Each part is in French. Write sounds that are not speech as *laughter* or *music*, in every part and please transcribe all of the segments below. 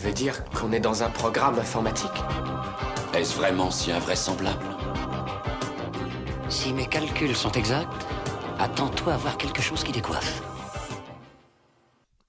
Tu veux dire qu'on est dans un programme informatique Est-ce vraiment si invraisemblable Si mes calculs sont exacts, attends-toi à voir quelque chose qui décoiffe.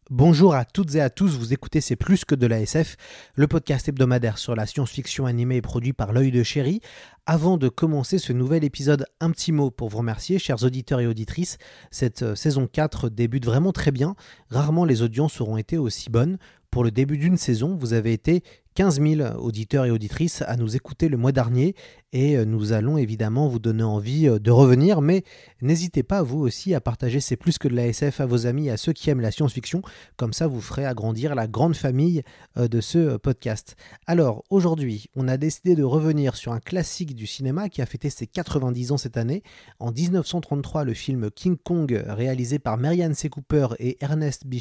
Bonjour à toutes et à tous, vous écoutez C'est plus que de la SF, le podcast hebdomadaire sur la science-fiction animée et produit par l'œil de chéri. Avant de commencer ce nouvel épisode, un petit mot pour vous remercier, chers auditeurs et auditrices. Cette euh, saison 4 débute vraiment très bien. Rarement les audiences auront été aussi bonnes. Pour le début d'une saison, vous avez été 15 000 auditeurs et auditrices à nous écouter le mois dernier et euh, nous allons évidemment vous donner envie euh, de revenir, mais n'hésitez pas vous aussi à partager C'est plus que de la SF à vos amis, à ceux qui aiment la science-fiction, comme ça vous ferez agrandir la grande famille euh, de ce podcast. Alors aujourd'hui, on a décidé de revenir sur un classique du cinéma qui a fêté ses 90 ans cette année. En 1933, le film King Kong, réalisé par Marianne C. Cooper et Ernest B.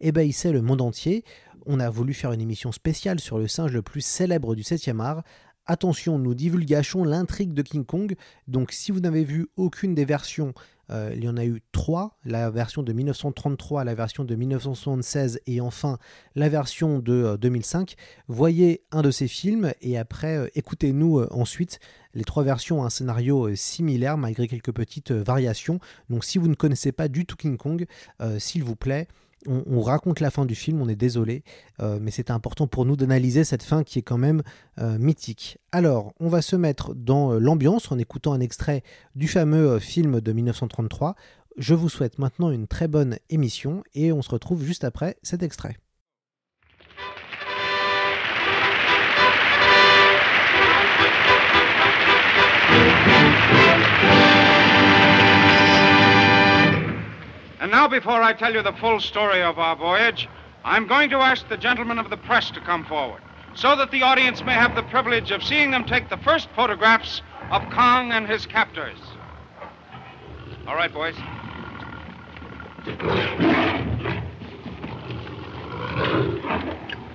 Ébahissait le monde entier on a voulu faire une émission spéciale sur le singe le plus célèbre du 7e art. Attention, nous divulgachons l'intrigue de King Kong, donc si vous n'avez vu aucune des versions, euh, il y en a eu trois, la version de 1933, la version de 1976 et enfin la version de 2005. Euh, voyez un de ces films et après euh, écoutez-nous ensuite. Les trois versions ont un scénario similaire malgré quelques petites variations. Donc si vous ne connaissez pas du tout King Kong, s'il vous plaît, on, raconte la fin du film, on est désolé, euh, mais c'est important pour nous d'analyser cette fin qui est quand même euh, mythique. Alors, on va se mettre dans euh, l'ambiance en écoutant un extrait du fameux film de 1933. Je vous souhaite maintenant une très bonne émission et on se retrouve juste après cet extrait. And now, before I tell you the full story of our voyage, I'm going to ask the gentlemen of the press to come forward so that the audience may have the privilege of seeing them take the first photographs of Kong and his captors. All right, boys.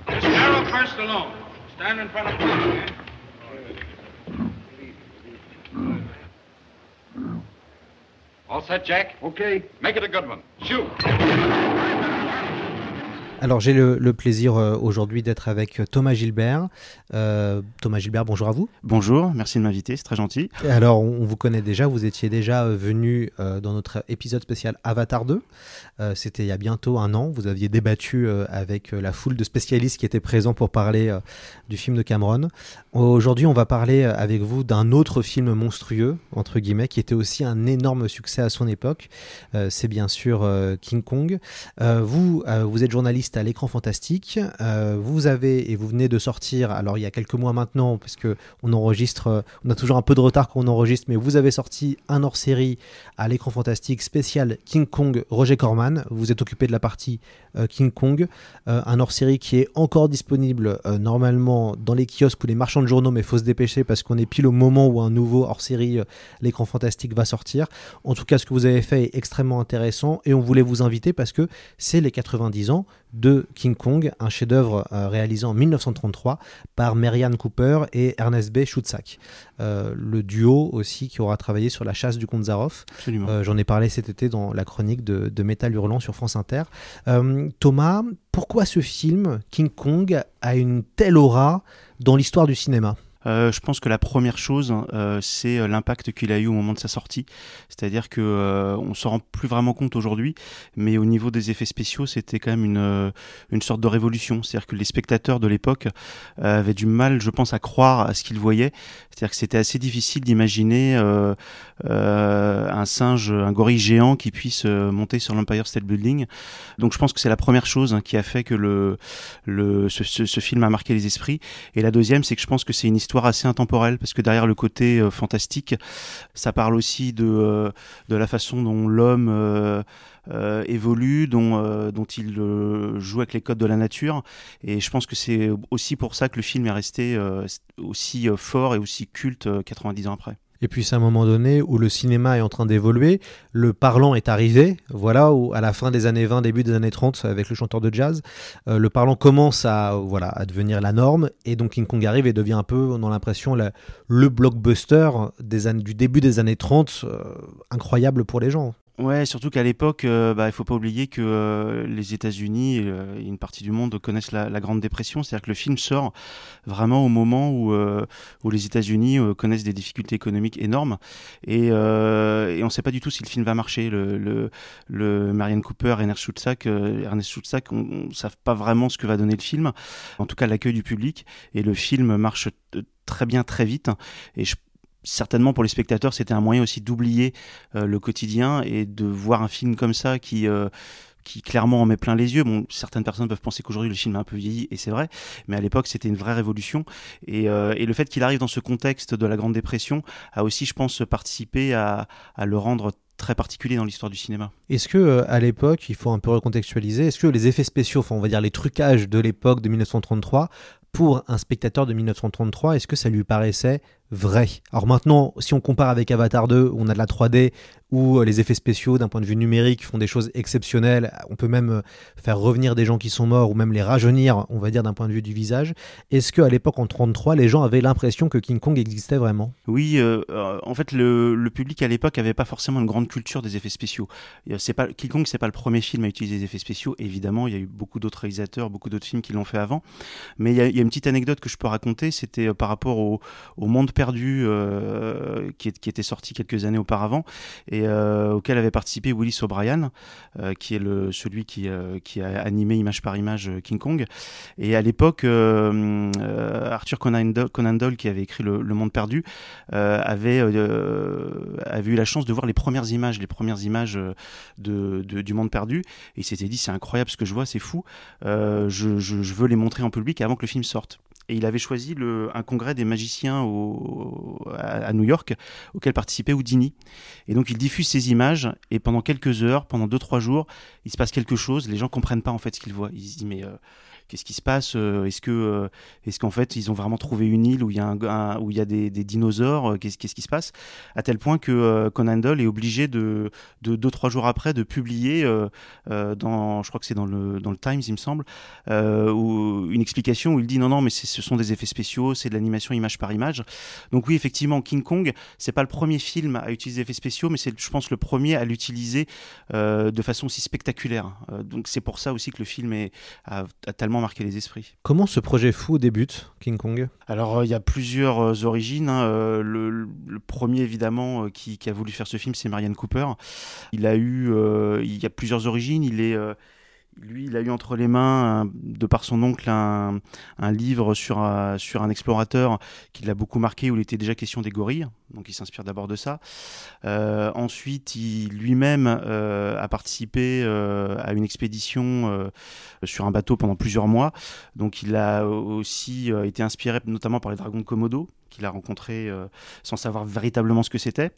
Miss Carol first alone. Stand in front of Kong. All set, Jack? Okay. Make it a good one. Shoot. Alors j'ai le, plaisir euh, aujourd'hui d'être avec euh, Thomas Gilbert. Euh, Thomas Gilbert, bonjour à vous. Bonjour, merci de m'inviter, c'est très gentil. Alors on, vous connaît déjà, vous étiez déjà venu dans notre épisode spécial Avatar 2. C'était il y a bientôt un an, vous aviez débattu avec la foule de spécialistes qui étaient présents pour parler du film de Cameron. Aujourd'hui on va parler avec vous d'un autre film monstrueux, entre guillemets, qui était aussi un énorme succès à son époque. C'est bien sûr King Kong. vous, vous êtes journaliste à l'écran fantastique. Euh, vous avez, et vous venez de sortir, alors il y a quelques mois maintenant, parce que on enregistre, euh, on a toujours un peu de retard quand on enregistre, mais vous avez sorti un hors-série à l'écran fantastique spécial King Kong Roger Corman. Vous êtes occupé de la partie euh, King Kong, un hors-série qui est encore disponible normalement dans les kiosques ou les marchands de journaux, mais faut se dépêcher parce qu'on est pile au moment où un nouveau hors-série l'écran fantastique va sortir. En tout cas, ce que vous avez fait est extrêmement intéressant et on voulait vous inviter parce que c'est les 90 ans de King Kong, un chef-d'œuvre euh, réalisé en 1933 par Marianne Cooper et Ernest B. Schutzak. Euh, le duo aussi qui aura travaillé sur La chasse du comte Zaroff. Euh, j'en ai parlé cet été dans la chronique de, de Métal Hurlant sur France Inter. Thomas, pourquoi ce film, King Kong, a une telle aura dans l'histoire du cinéma? Euh, je pense que la première chose, euh, c'est euh, l'impact qu'il a eu au moment de sa sortie. C'est-à-dire que euh, on s'en rend plus vraiment compte aujourd'hui, mais au niveau des effets spéciaux, c'était quand même une, une sorte de révolution. C'est-à-dire que les spectateurs de l'époque avaient du mal, je pense, à croire à ce qu'ils voyaient. C'est-à-dire que c'était assez difficile d'imaginer un singe, un gorille géant qui puisse monter sur l'Empire State Building. Donc je pense que c'est la première chose hein, qui a fait que le, le ce, ce, film a marqué les esprits. Et la deuxième, c'est que je pense que c'est une histoire histoire assez intemporelle parce que derrière le côté fantastique, ça parle aussi de de la façon dont l'homme évolue, dont, dont il joue avec les codes de la nature. Et je pense que c'est aussi pour ça que le film est resté aussi fort et aussi culte 90 ans après. Et puis c'est un moment donné où le cinéma est en train d'évoluer, le parlant est arrivé, voilà, où à la fin des années 20, début des années 30, avec le chanteur de jazz, euh, le parlant commence à, voilà, à devenir la norme, et donc King Kong arrive et devient un peu, on a l'impression, le blockbuster des années, du début des années 30, euh, incroyable pour les gens. Ouais, surtout qu'à l'époque, euh, bah, il faut pas oublier que euh, les États-Unis et, une partie du monde connaissent la, Grande Dépression. C'est-à-dire que le film sort vraiment au moment où, euh, où les États-Unis connaissent des difficultés économiques énormes. Et, on ne sait pas du tout si le film va marcher. Le, Marianne Cooper, Ernest Schutzack, Ernest on ne savent pas vraiment ce que va donner le film. En tout cas, l'accueil du public. Et le film marche très bien, très vite. Et certainement pour les spectateurs, c'était un moyen aussi d'oublier euh, le quotidien et de voir un film comme ça qui euh, qui clairement en met plein les yeux. Bon, certaines personnes peuvent penser qu'aujourd'hui le film est un peu vieilli, et c'est vrai, mais à l'époque c'était une vraie révolution. Et, euh, et, le fait qu'il arrive dans ce contexte de la Grande Dépression a aussi, je pense, participé à, à le rendre très particulier dans l'histoire du cinéma. Est-ce que à l'époque, il faut un peu recontextualiser, est-ce que les effets spéciaux, enfin on va dire les trucages de l'époque de 1933, pour un spectateur de 1933, est-ce que ça lui paraissait vrai. Alors maintenant, si on compare avec Avatar 2, on a de la 3D, où euh, les effets spéciaux d'un point de vue numérique font des choses exceptionnelles, on peut même euh, faire revenir des gens qui sont morts ou même les rajeunir, on va dire d'un point de vue du visage. Est-ce qu'à l'époque en 33, les gens avaient l'impression que King Kong existait vraiment? Oui, euh, en fait le, public à l'époque avait pas forcément une grande culture des effets spéciaux. King Kong, c'est pas le premier film à utiliser des effets spéciaux. Évidemment, il y a eu beaucoup d'autres réalisateurs, beaucoup d'autres films qui l'ont fait avant. Mais il y, a, une petite anecdote que je peux raconter, c'était par rapport au, au monde perdu euh, qui, qui, était sorti quelques années auparavant et euh, auquel avait participé Willis O'Brien, euh, qui est le, celui qui, a animé image par image King Kong. Et à l'époque, Arthur Conan Doyle, qui avait écrit Le, Monde perdu, avait, eu la chance de voir les premières images, les premières images de, du Monde perdu, et il s'était dit c'est incroyable ce que je vois, c'est fou, je veux les montrer en public avant que le film sorte et il avait choisi le, un congrès des magiciens au, à, New York auquel participait Houdini. Et donc il diffuse ces images et pendant quelques heures, pendant deux trois jours, il se passe quelque chose. Les gens comprennent pas en fait ce qu'ils voient. Ils se disent mais euh, qu'est-ce qui se passe euh, Est-ce que, euh, est-ce qu'en fait, ils ont vraiment trouvé une île où il y a, un, où il y a des, dinosaures euh, qu'est-ce, qui se passe? À tel point que Conan Doyle est obligé de, de deux trois jours après de publier dans, je crois que c'est dans le dans le Times, il me semble, où, une explication où il dit non non mais ce sont des effets spéciaux, c'est de l'animation image par image. Donc oui effectivement King Kong, c'est pas le premier film à utiliser des effets spéciaux, mais c'est je pense le premier à l'utiliser de façon aussi spectaculaire. donc c'est pour ça aussi que le film est, a tellement marqué les esprits. Comment ce projet fou débute, King Kong Alors, euh, il y a plusieurs euh, origines. Hein. Euh, le, premier, évidemment, qui, a voulu faire ce film, c'est Marianne Cooper. Il a eu, il y a plusieurs origines. Il est lui, il a eu entre les mains, de par son oncle, un, livre sur un, sur un explorateur qui l'a beaucoup marqué, où il était déjà question des gorilles. Donc il s'inspire d'abord de ça. Euh, ensuite, lui-même euh, a participé euh, à une expédition sur un bateau pendant plusieurs mois. Donc il a aussi été inspiré notamment par les dragons de Komodo, qu'il a rencontré euh, sans savoir véritablement ce que c'était.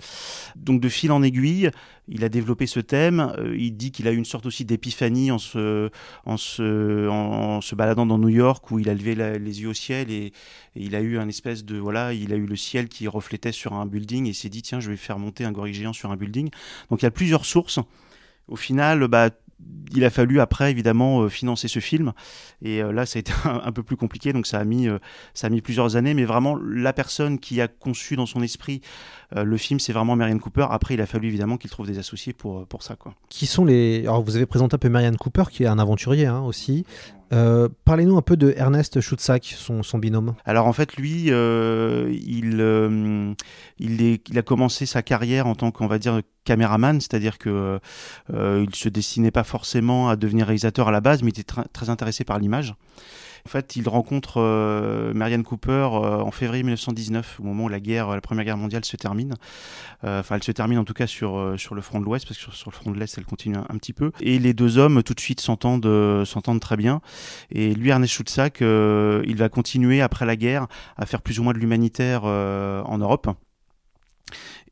Donc de fil en aiguille, il a développé ce thème. Euh, il dit qu'il a eu une sorte aussi d'épiphanie en se, en, se, en, se baladant dans New York où il a levé les yeux au ciel et, il a eu un espèce de voilà, il a eu le ciel qui reflétait sur un building et s'est dit tiens je vais faire monter un gorille géant sur un building. Donc il y a plusieurs sources. Au final, bah, il a fallu après évidemment euh, financer ce film. Et euh, là ça a été *laughs* un, peu plus compliqué. Donc ça a mis euh, ça a mis plusieurs années. Mais vraiment la personne qui a conçu dans son esprit le film c'est vraiment Marianne Cooper. Après il a fallu évidemment qu'il trouve des associés pour pour ça quoi. Qui sont les alors vous avez présenté un peu Marianne Cooper qui est un aventurier hein, aussi euh, parlez-nous un peu de Ernest Schutzak, son, binôme. Alors en fait, lui, euh, il, euh, il, a commencé sa carrière en tant qu'on va caméraman, c'est-à-dire que il se destinait pas forcément à devenir réalisateur à la base, mais il était très intéressé par l'image. En fait, il rencontre euh, Marianne Cooper euh, en février 1919, au moment où la guerre, la Première Guerre mondiale se termine. Euh, Enfin, elle se termine en tout cas sur, euh, sur le front de l'Ouest, parce que sur, le front de l'Est, elle continue un, petit peu. Et les deux hommes, tout de suite, s'entendent euh, s'entendent très bien. Et lui, Ernest Schutzack, euh, il va continuer après la guerre à faire plus ou moins de l'humanitaire euh, en Europe.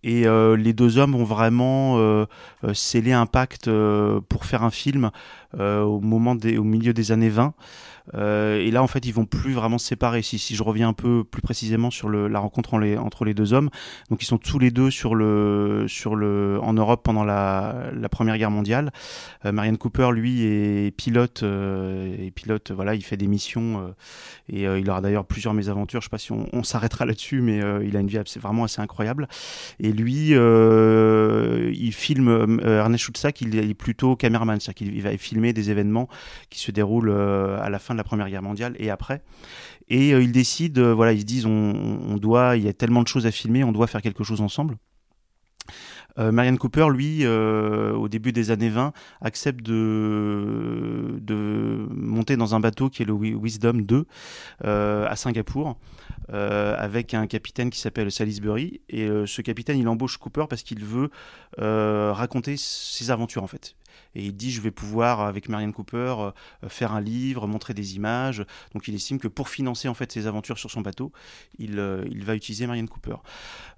Et euh, les deux hommes vont vraiment euh, euh, sceller un pacte euh, pour faire un film euh, au moment des, au milieu des années 20. Euh, et là, en fait, ils vont plus vraiment se séparer. Si, je reviens un peu plus précisément sur la rencontre entre les deux hommes, donc ils sont tous les deux en Europe pendant la, Première Guerre mondiale. Euh, Marianne Cooper, lui, est pilote. euh, et pilote, voilà, il fait des missions. euh, et euh, il aura d'ailleurs plusieurs mésaventures. Je sais pas si on, s'arrêtera là-dessus, mais euh, il a une vie vraiment assez incroyable. Et lui, euh, il filme euh, Ernest Schutzack, il, est plutôt caméraman, c'est-à-dire qu'il il va filmer des événements qui se déroulent euh, à la fin de la Première Guerre mondiale et après. Et euh, ils décident, euh, voilà, ils se disent, on, doit, il y a tellement de choses à filmer, on doit faire quelque chose ensemble. Euh, Marianne Cooper, lui, au début des années 20, accepte de, de monter dans un bateau qui est le Wi- Wisdom 2 euh, à Singapour avec un capitaine qui s'appelle Salisbury. Et ce capitaine, il embauche Cooper parce qu'il veut raconter ses aventures en fait. Et il dit, je vais pouvoir, avec Marianne Cooper, euh, faire un livre, montrer des images. Donc il estime que pour financer en fait ses aventures sur son bateau, il, euh, va utiliser Marianne Cooper.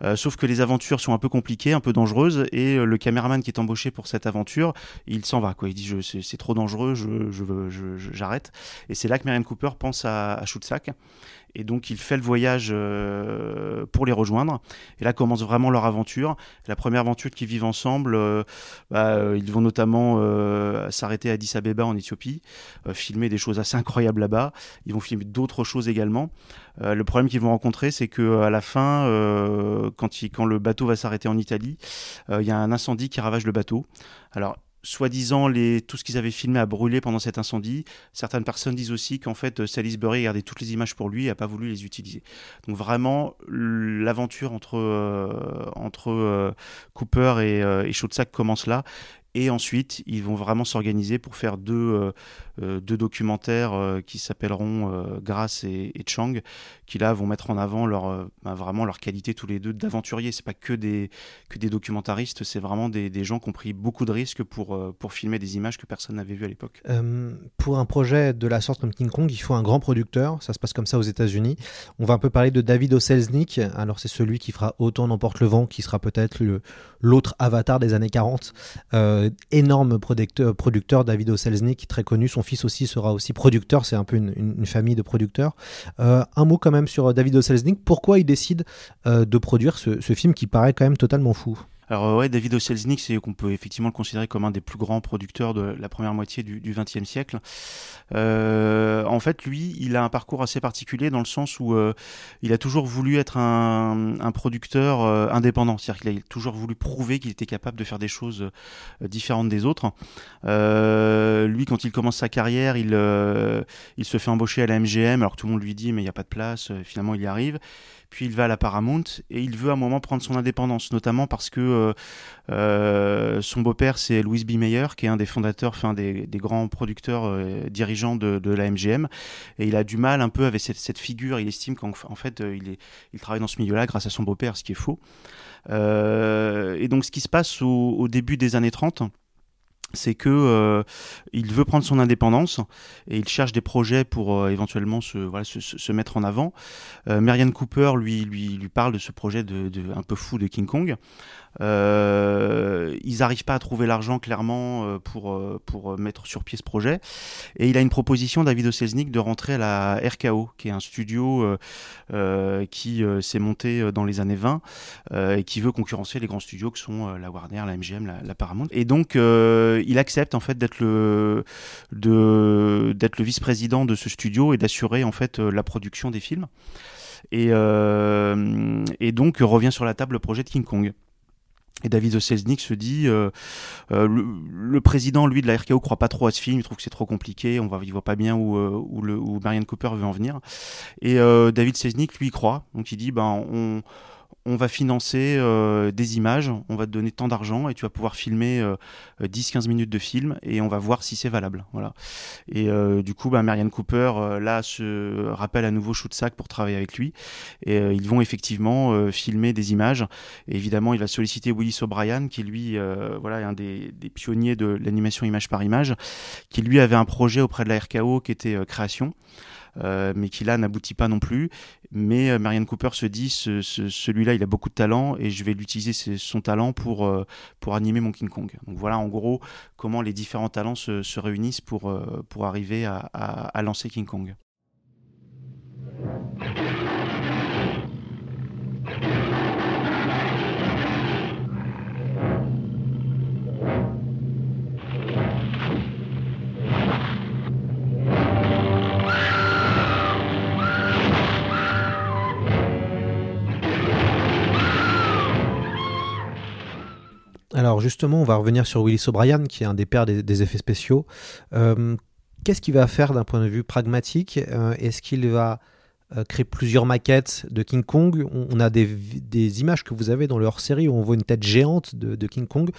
Euh, sauf que les aventures sont un peu compliquées, un peu dangereuses, et euh, le caméraman qui est embauché pour cette aventure, il s'en va. Il dit, c'est, trop dangereux, je- j'arrête. Et c'est là que Marianne Cooper pense à, à Schutzack. Et donc il fait le voyage euh, pour les rejoindre. Et là commence vraiment leur aventure. La première aventure qu'ils vivent ensemble, euh, bah, euh, ils vont notamment s'arrêter à Addis Abeba en Éthiopie, filmer des choses assez incroyables là-bas. Ils vont filmer d'autres choses également. Le problème qu'ils vont rencontrer, c'est que à la fin, quand, quand le bateau va s'arrêter en Italie, il y a un incendie qui ravage le bateau. Alors soi-disant les, tout ce qu'ils avaient filmé a brûlé pendant cet incendie. Certaines personnes disent aussi qu'en fait euh, Salisbury a gardé toutes les images pour lui et n'a pas voulu les utiliser. Donc vraiment l'aventure entre, euh, entre euh, Cooper et, euh, commence là. Et ensuite, ils vont vraiment s'organiser pour faire deux, deux documentaires euh, qui s'appelleront euh, Grace et, Chang, qui là vont mettre en avant leur, euh, bah, vraiment leur qualité tous les deux d'aventuriers. C'est pas que des, que des documentaristes, c'est vraiment des, des gens qui ont pris beaucoup de risques pour, euh, pour filmer des images que personne n'avait vues à l'époque. Euh, pour un projet de la sorte comme King Kong, il faut un grand producteur. Ça se passe comme ça aux États-Unis. On va un peu parler de David Oselznick. Alors, c'est celui qui fera Autant n'emporte le vent, qui sera peut-être l'autre avatar des années 40. Euh, énorme producteur, producteur, David Oselznick, très connu. Fils aussi sera aussi producteur. C'est un peu une, famille de producteurs. Euh, un mot quand même sur euh, David Oselznick. Pourquoi il décide euh, de produire ce film qui paraît quand même totalement fou? Alors euh, ouais, David Oselznick, c'est qu'on peut effectivement le considérer comme un des plus grands producteurs de la première moitié du XXe siècle. Euh, en fait, lui, il a un parcours assez particulier dans le sens où euh, il a toujours voulu être un, producteur indépendant, c'est-à-dire qu'il a toujours voulu prouver qu'il était capable de faire des choses différentes des autres. Lui, quand il commence sa carrière, il, se fait embaucher à la MGM, alors tout le monde lui dit mais il n'y a pas de place. Finalement, il y arrive. Puis il va à la Paramount et il veut à un moment prendre son indépendance, notamment parce que euh, euh, son beau-père c'est Louis B. Mayer, qui est un des fondateurs, enfin des, grands producteurs euh, dirigeants de, la MGM, et il a du mal un peu avec cette, figure. Il estime qu'en en fait il, travaille dans ce milieu-là grâce à son beau-père, ce qui est faux. Et donc ce qui se passe au début des années 30 c'est que euh, il veut prendre son indépendance et il cherche des projets pour euh, éventuellement se, voilà, se, se- mettre en avant. Euh, Marianne Cooper lui, lui, lui parle de ce projet de, de- un peu fou de King Kong. Euh, ils n'arrivent pas à trouver l'argent clairement euh, pour, euh, pour mettre sur pied ce projet. Et il a une proposition, David Oselznick, de rentrer à la RKO, qui est un studio qui s'est monté dans les années 20 euh, et qui veut concurrencer les grands studios que sont la Warner, la MGM, la, Paramount. Et donc, il accepte en fait d'être le, le vice-président de ce studio et d'assurer en fait la production des films. Et, et donc revient sur la table le projet de King Kong. Et David Oselznick se dit, euh, euh, le, président, lui, de la RKO, croit pas trop à ce film, il trouve que c'est trop compliqué, on va, il voit pas bien où, euh, où, le, Marianne Cooper veut en venir. Et euh, David Selznick, lui, croit. Donc il dit, ben, on, on va financer euh, des images, on va te donner tant d'argent et tu vas pouvoir filmer 10-15 minutes de film et on va voir si c'est valable. Voilà. Et du coup, bah, Marianne Cooper, là, se rappelle à nouveau Shootsack pour travailler avec lui. Et ils vont effectivement filmer des images. Et évidemment, il va solliciter Willis O'Brien, qui lui, voilà, est un des, des pionniers de l'animation image par image, qui lui avait un projet auprès de la RKO qui était création. Euh, mais qui là n'aboutit pas non plus. Mais euh, Marianne Cooper se dit ce, celui-là, il a beaucoup de talent et je vais l'utiliser son talent pour, euh, pour animer mon King Kong. Donc voilà en gros comment les différents talents se, se réunissent pour, pour arriver à, à lancer King Kong. Alors justement, on va revenir sur Willis O'Brien, qui est un des pères des, effets spéciaux. Euh, qu'est-ce qu'il va faire d'un point de vue pragmatique? Euh, Est-ce qu'il va euh, créer plusieurs maquettes de King Kong? On a des, images que vous avez dans leur série où on voit une tête géante de, King Kong.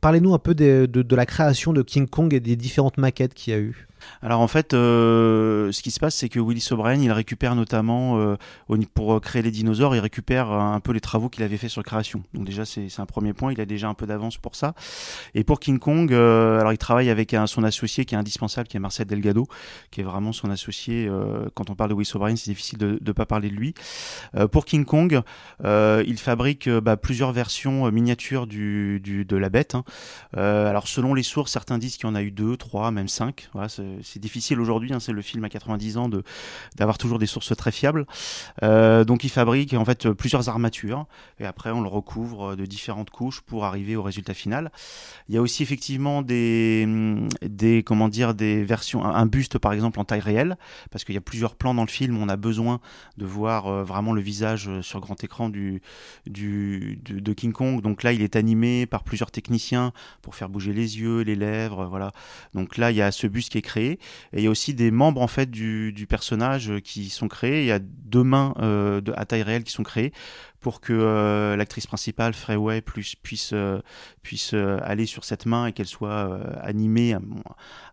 Parlez-nous un peu de, la création de King Kong et des différentes maquettes qu'il y a eu. Alors en fait, euh, ce qui se passe, c'est que Willis O'Brien, il récupère notamment, euh, pour créer les dinosaures, il récupère un peu les travaux qu'il avait fait sur création. Donc déjà, c'est un premier point, il a déjà un peu d'avance pour ça. Et pour King Kong, euh, alors il travaille avec son associé qui est indispensable, qui est Marcel Delgado, qui est vraiment son associé. quand on parle de Willis O'Brien, c'est difficile de ne pas parler de lui. pour King Kong, il fabrique bah, plusieurs versions miniatures de la bête. Hein. alors selon les sources, certains disent qu'il y en a eu deux, trois, même cinq. Difficile aujourd'hui, hein, c'est le film à 90 ans, d'avoir toujours des sources très fiables. Euh, donc il fabrique en fait plusieurs armatures et après on le recouvre de différentes couches pour arriver au résultat final. Il y a aussi effectivement des, des comment dire des versions, un buste par exemple en taille réelle parce qu'il y a plusieurs plans dans le film, on a besoin de voir euh, vraiment le visage euh, sur grand écran du, du de, de, King Kong. Donc là il est animé par plusieurs techniciens pour faire bouger les yeux, les lèvres, voilà. Donc là il y a ce buste qui est créé et il y a aussi des membres en fait du, personnage qui sont créés. Il y a deux mains euh, à taille réelle qui sont créées pour que euh, l'actrice principale, Freeway, plus, puisse, euh, puisse euh, aller sur cette main et qu'elle soit animée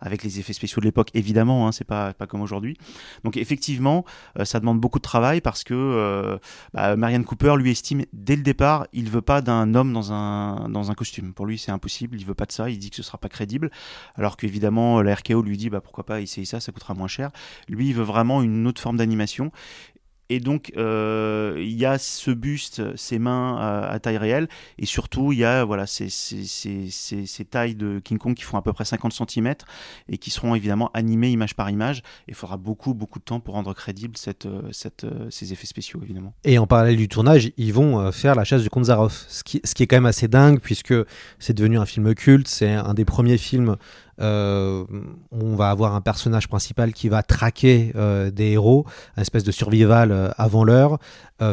avec les effets spéciaux de l'époque, évidemment, hein, c'est pas, pas comme aujourd'hui. Donc effectivement, ça demande beaucoup de travail parce que bah, Marianne Cooper lui estime dès le départ, il veut pas d'un homme dans un, dans un costume. Pour lui, c'est impossible, il veut pas de ça, il dit que ce sera pas crédible, alors qu'évidemment, la RKO lui dit bah, pourquoi pas essayer ça, ça coûtera moins cher. Lui, il veut vraiment une autre forme d'animation et donc, euh, il y a ce buste, ces mains à, taille réelle, et surtout, il y a voilà, ces, ces, tailles de King Kong qui font à peu près 50 cm et qui seront évidemment animées image par image. Il faudra beaucoup, beaucoup de temps pour rendre crédible cette, euh, cette, euh, ces effets spéciaux, évidemment. Et en parallèle du tournage, ils vont faire la chasse du Konzarov, ce qui, ce qui est quand même assez dingue, puisque c'est devenu un film culte, c'est un des premiers films euh, on va avoir un personnage principal qui va traquer euh, des héros, une espèce de survival euh, avant l'heure.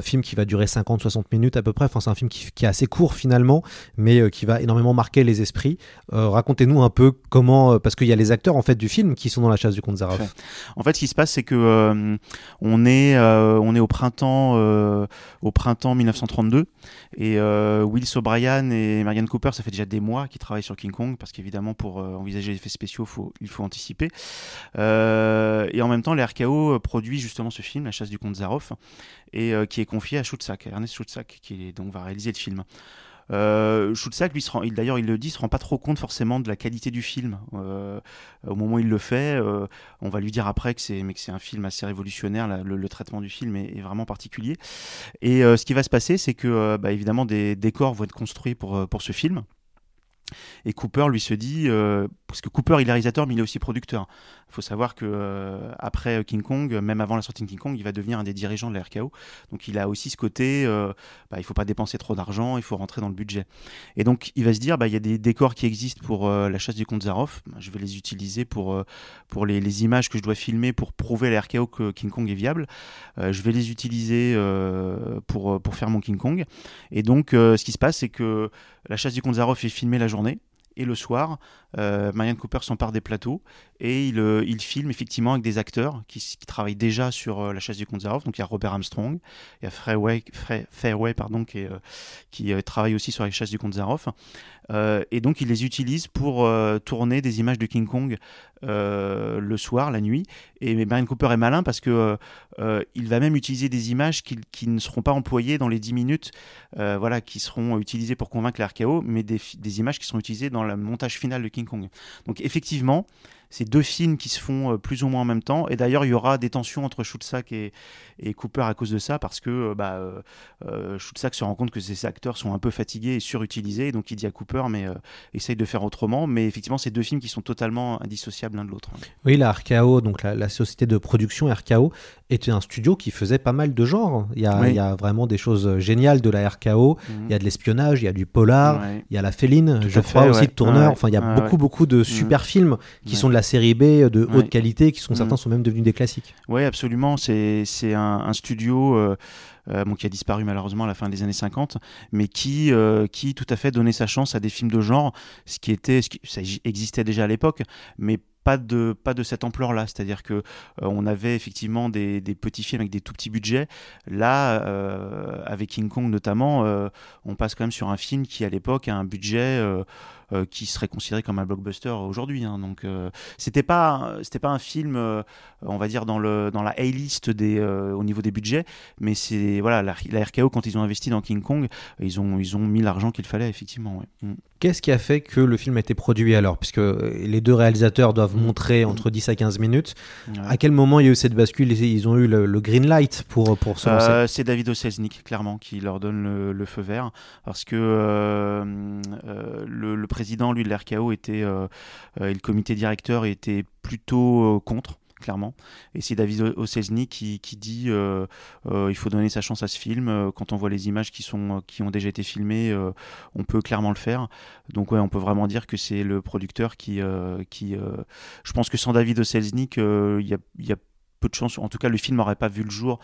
film qui va durer 50-60 minutes à peu près. Enfin, c'est un film qui, est assez court finalement, mais qui va énormément marquer les esprits. Racontez-nous un peu comment, parce qu'il y a les acteurs en fait du film qui sont dans la chasse du comte Zaroff. En fait, ce qui se passe, c'est que on est on est au printemps au printemps 1932 et Will O'Brien et Marianne Cooper, ça fait déjà des mois qu'ils travaillent sur King Kong parce qu'évidemment pour envisager effets spéciaux, il faut anticiper. Euh, et en même temps, l'RKO produit justement ce film, La chasse du comte Zaroff, et euh, qui est confié à Ernest Schutzack, qui donc va réaliser le film. Euh, lui, d'ailleurs, il le dit, se rend pas trop compte forcément de la qualité du film. Euh, au moment où il le fait, on va lui dire après que c'est, un film assez révolutionnaire. le, traitement du film est, vraiment particulier. Et ce qui va se passer, c'est que, bah, évidemment, des décors vont être construits pour ce film. Et Cooper lui se dit, euh, parce que Cooper il est réalisateur mais il est aussi producteur. Il faut savoir que euh, après King Kong, même avant la sortie de King Kong, il va devenir un des dirigeants de la RKO. Donc il a aussi ce côté, euh, bah, il faut pas dépenser trop d'argent, il faut rentrer dans le budget. Et donc il va se dire, bah, il y a des décors qui existent pour la chasse du comte Zaroff, bah, je vais les utiliser pour, pour les, les, images que je dois filmer pour prouver à la RKO que King Kong est viable. je vais les utiliser pour, pour faire mon King Kong. Et donc ce qui se passe, c'est que la chasse du comte Zaroff est filmée la journée Et le soir, euh, Marianne Cooper s'empare des plateaux et il, euh, il, filme effectivement avec des acteurs qui, travaillent déjà sur euh, La chasse du comte Donc il y a Robert Armstrong, il y a Fairway, Fairway pardon, qui, qui travaille aussi sur La chasse du comte et donc il les utilise pour tourner des images de King Kong le soir, la nuit. Et Marianne Cooper est malin parce que il va même utiliser des images qui, ne seront pas employées dans les 10 minutes, voilà, qui seront utilisées pour convaincre RKO, mais des images qui seront utilisées dans le montage final de King Kong. Donc effectivement, c'est deux films qui se font euh, plus ou moins en même temps. Et d'ailleurs, il y aura des tensions entre Schultzak et, et Cooper à cause de ça, parce que euh, bah, euh, se rend compte que ces acteurs sont un peu fatigués et surutilisés. donc il dit à Cooper, mais essaye de faire autrement. Mais effectivement, c'est deux films qui sont totalement indissociables l'un de l'autre. Oui, la RKO, donc la, société de production RKO, était un studio qui faisait pas mal de genres. Il y a, il y a vraiment des choses géniales de la RKO. Mhm. Il y a de l'espionnage, il y a du polar, il y a la féline, je crois aussi de tourneur. Enfin, il y a beaucoup, beaucoup de mhm. super films qui sont de la série B de haute qualité, qui sont certains mm. sont même devenus des classiques. Oui, absolument. C'est un, studio. Euh, euh, qui a disparu malheureusement à la fin des années 50, mais qui, euh, qui tout à fait donnait sa chance à des films de genre, ce qui était, ce qui, ça existait déjà à l'époque, mais pas de, pas de cette ampleur-là. C'est-à-dire que on avait effectivement des, des, petits films avec des tout petits budgets. Là, avec King Kong notamment, on passe quand même sur un film qui à l'époque a un budget euh, qui serait considéré comme un blockbuster aujourd'hui. Hein. Donc euh, c'était pas c'était pas un film, euh, on va dire dans le dans la A-list des au niveau des budgets, mais c'est voilà la, RKO quand ils ont investi dans King Kong, ils ont ils ont mis l'argent qu'il fallait effectivement. Mm. Qu'est-ce qui a fait que le film a été produit alors? Puisque les deux réalisateurs doivent mm. montrer entre 10 à 15 minutes. À quel moment il y a eu cette bascule? Ils ont eu le, green light pour, pour se lancer? C'est David Oselznik, clairement, qui leur donne le, feu vert. Parce que le, le président président, lui, de était, euh, euh, et le comité directeur était plutôt euh, contre clairement. Et c'est David Oselny qui, dit il faut donner sa chance à ce film. quand on voit les images qui, sont, ont déjà été filmées, on peut clairement le faire. Donc ouais, on peut vraiment dire que c'est le producteur qui... je pense que sans David Oselznik, il a, y peu de chance. En tout cas, le film n'aurait pas vu le jour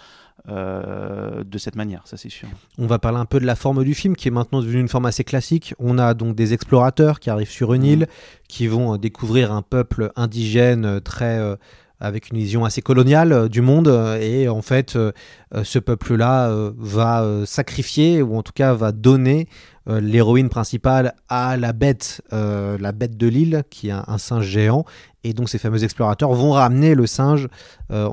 euh, de cette manière, ça c'est sûr. On va parler un peu de la forme du film qui est maintenant devenue une forme assez classique. On a donc des explorateurs qui arrivent sur une île, mmh. qui vont euh, découvrir un peuple indigène euh, très avec une vision assez coloniale du monde et en fait ce peuple-là va sacrifier ou en tout cas va donner l'héroïne principale à la bête, la bête de l'île qui est un singe géant et donc ces fameux explorateurs vont ramener le singe, euh,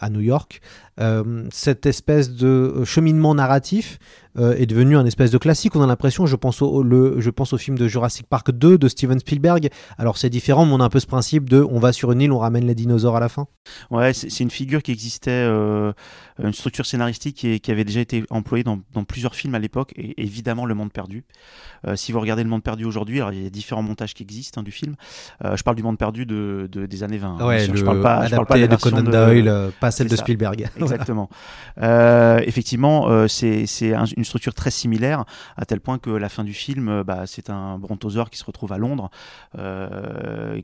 à New York. Euh, cette espèce de cheminement narratif euh, est devenu un espèce de classique. On a l'impression, je, pense au, le, je pense au film de Jurassic Park 2 de Steven Spielberg. Alors c'est différent, mais on a un peu ce principe de on va sur une île, on ramène les dinosaures à la fin. Ouais, c'est une figure qui existait, une structure scénaristique qui, qui, avait déjà été employée dans, dans plusieurs films à l'époque, et évidemment Le Monde Perdu. si vous regardez Le Monde Perdu aujourd'hui, il y a différents montages qui existent hein, du film. je parle du Monde Perdu de, des années 20. Hein, ouais, je parle pas, je parle pas de Conan Doyle, euh, pas celle de Spielberg. *laughs* Exactement. euh, effectivement, euh, c'est une structure très similaire, à tel point que la fin du film, euh, bah, c'est un brontosaure qui se retrouve à Londres,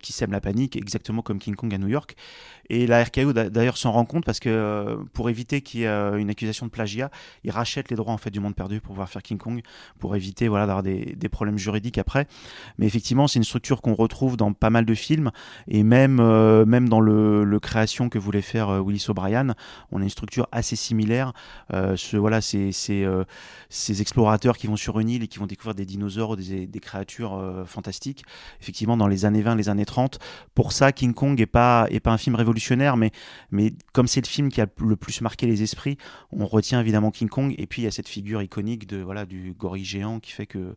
qui sème la panique, exactement comme King Kong à New York. Et la RKO d'ailleurs s'en rend compte parce que pour éviter qu'il y ait une accusation de plagiat, ils rachètent les droits en fait du monde perdu pour pouvoir faire King Kong, pour éviter voilà d'avoir des, problèmes juridiques après. Mais effectivement, c'est une structure qu'on retrouve dans pas mal de films et même, même dans le, création que voulait faire Willis O'Brien, on a une structure assez similaire. Euh, ce, voilà, c'est ces explorateurs qui vont sur une île et qui vont découvrir des dinosaures ou des, créatures fantastiques. Effectivement, dans les années 20, les années 30. Pour ça, King Kong n'est pas, est pas un film révolutionnaire, mais, mais comme c'est le film qui a le plus marqué les esprits, on retient évidemment King Kong. Et puis il y a cette figure iconique de, voilà, du gorille géant qui fait que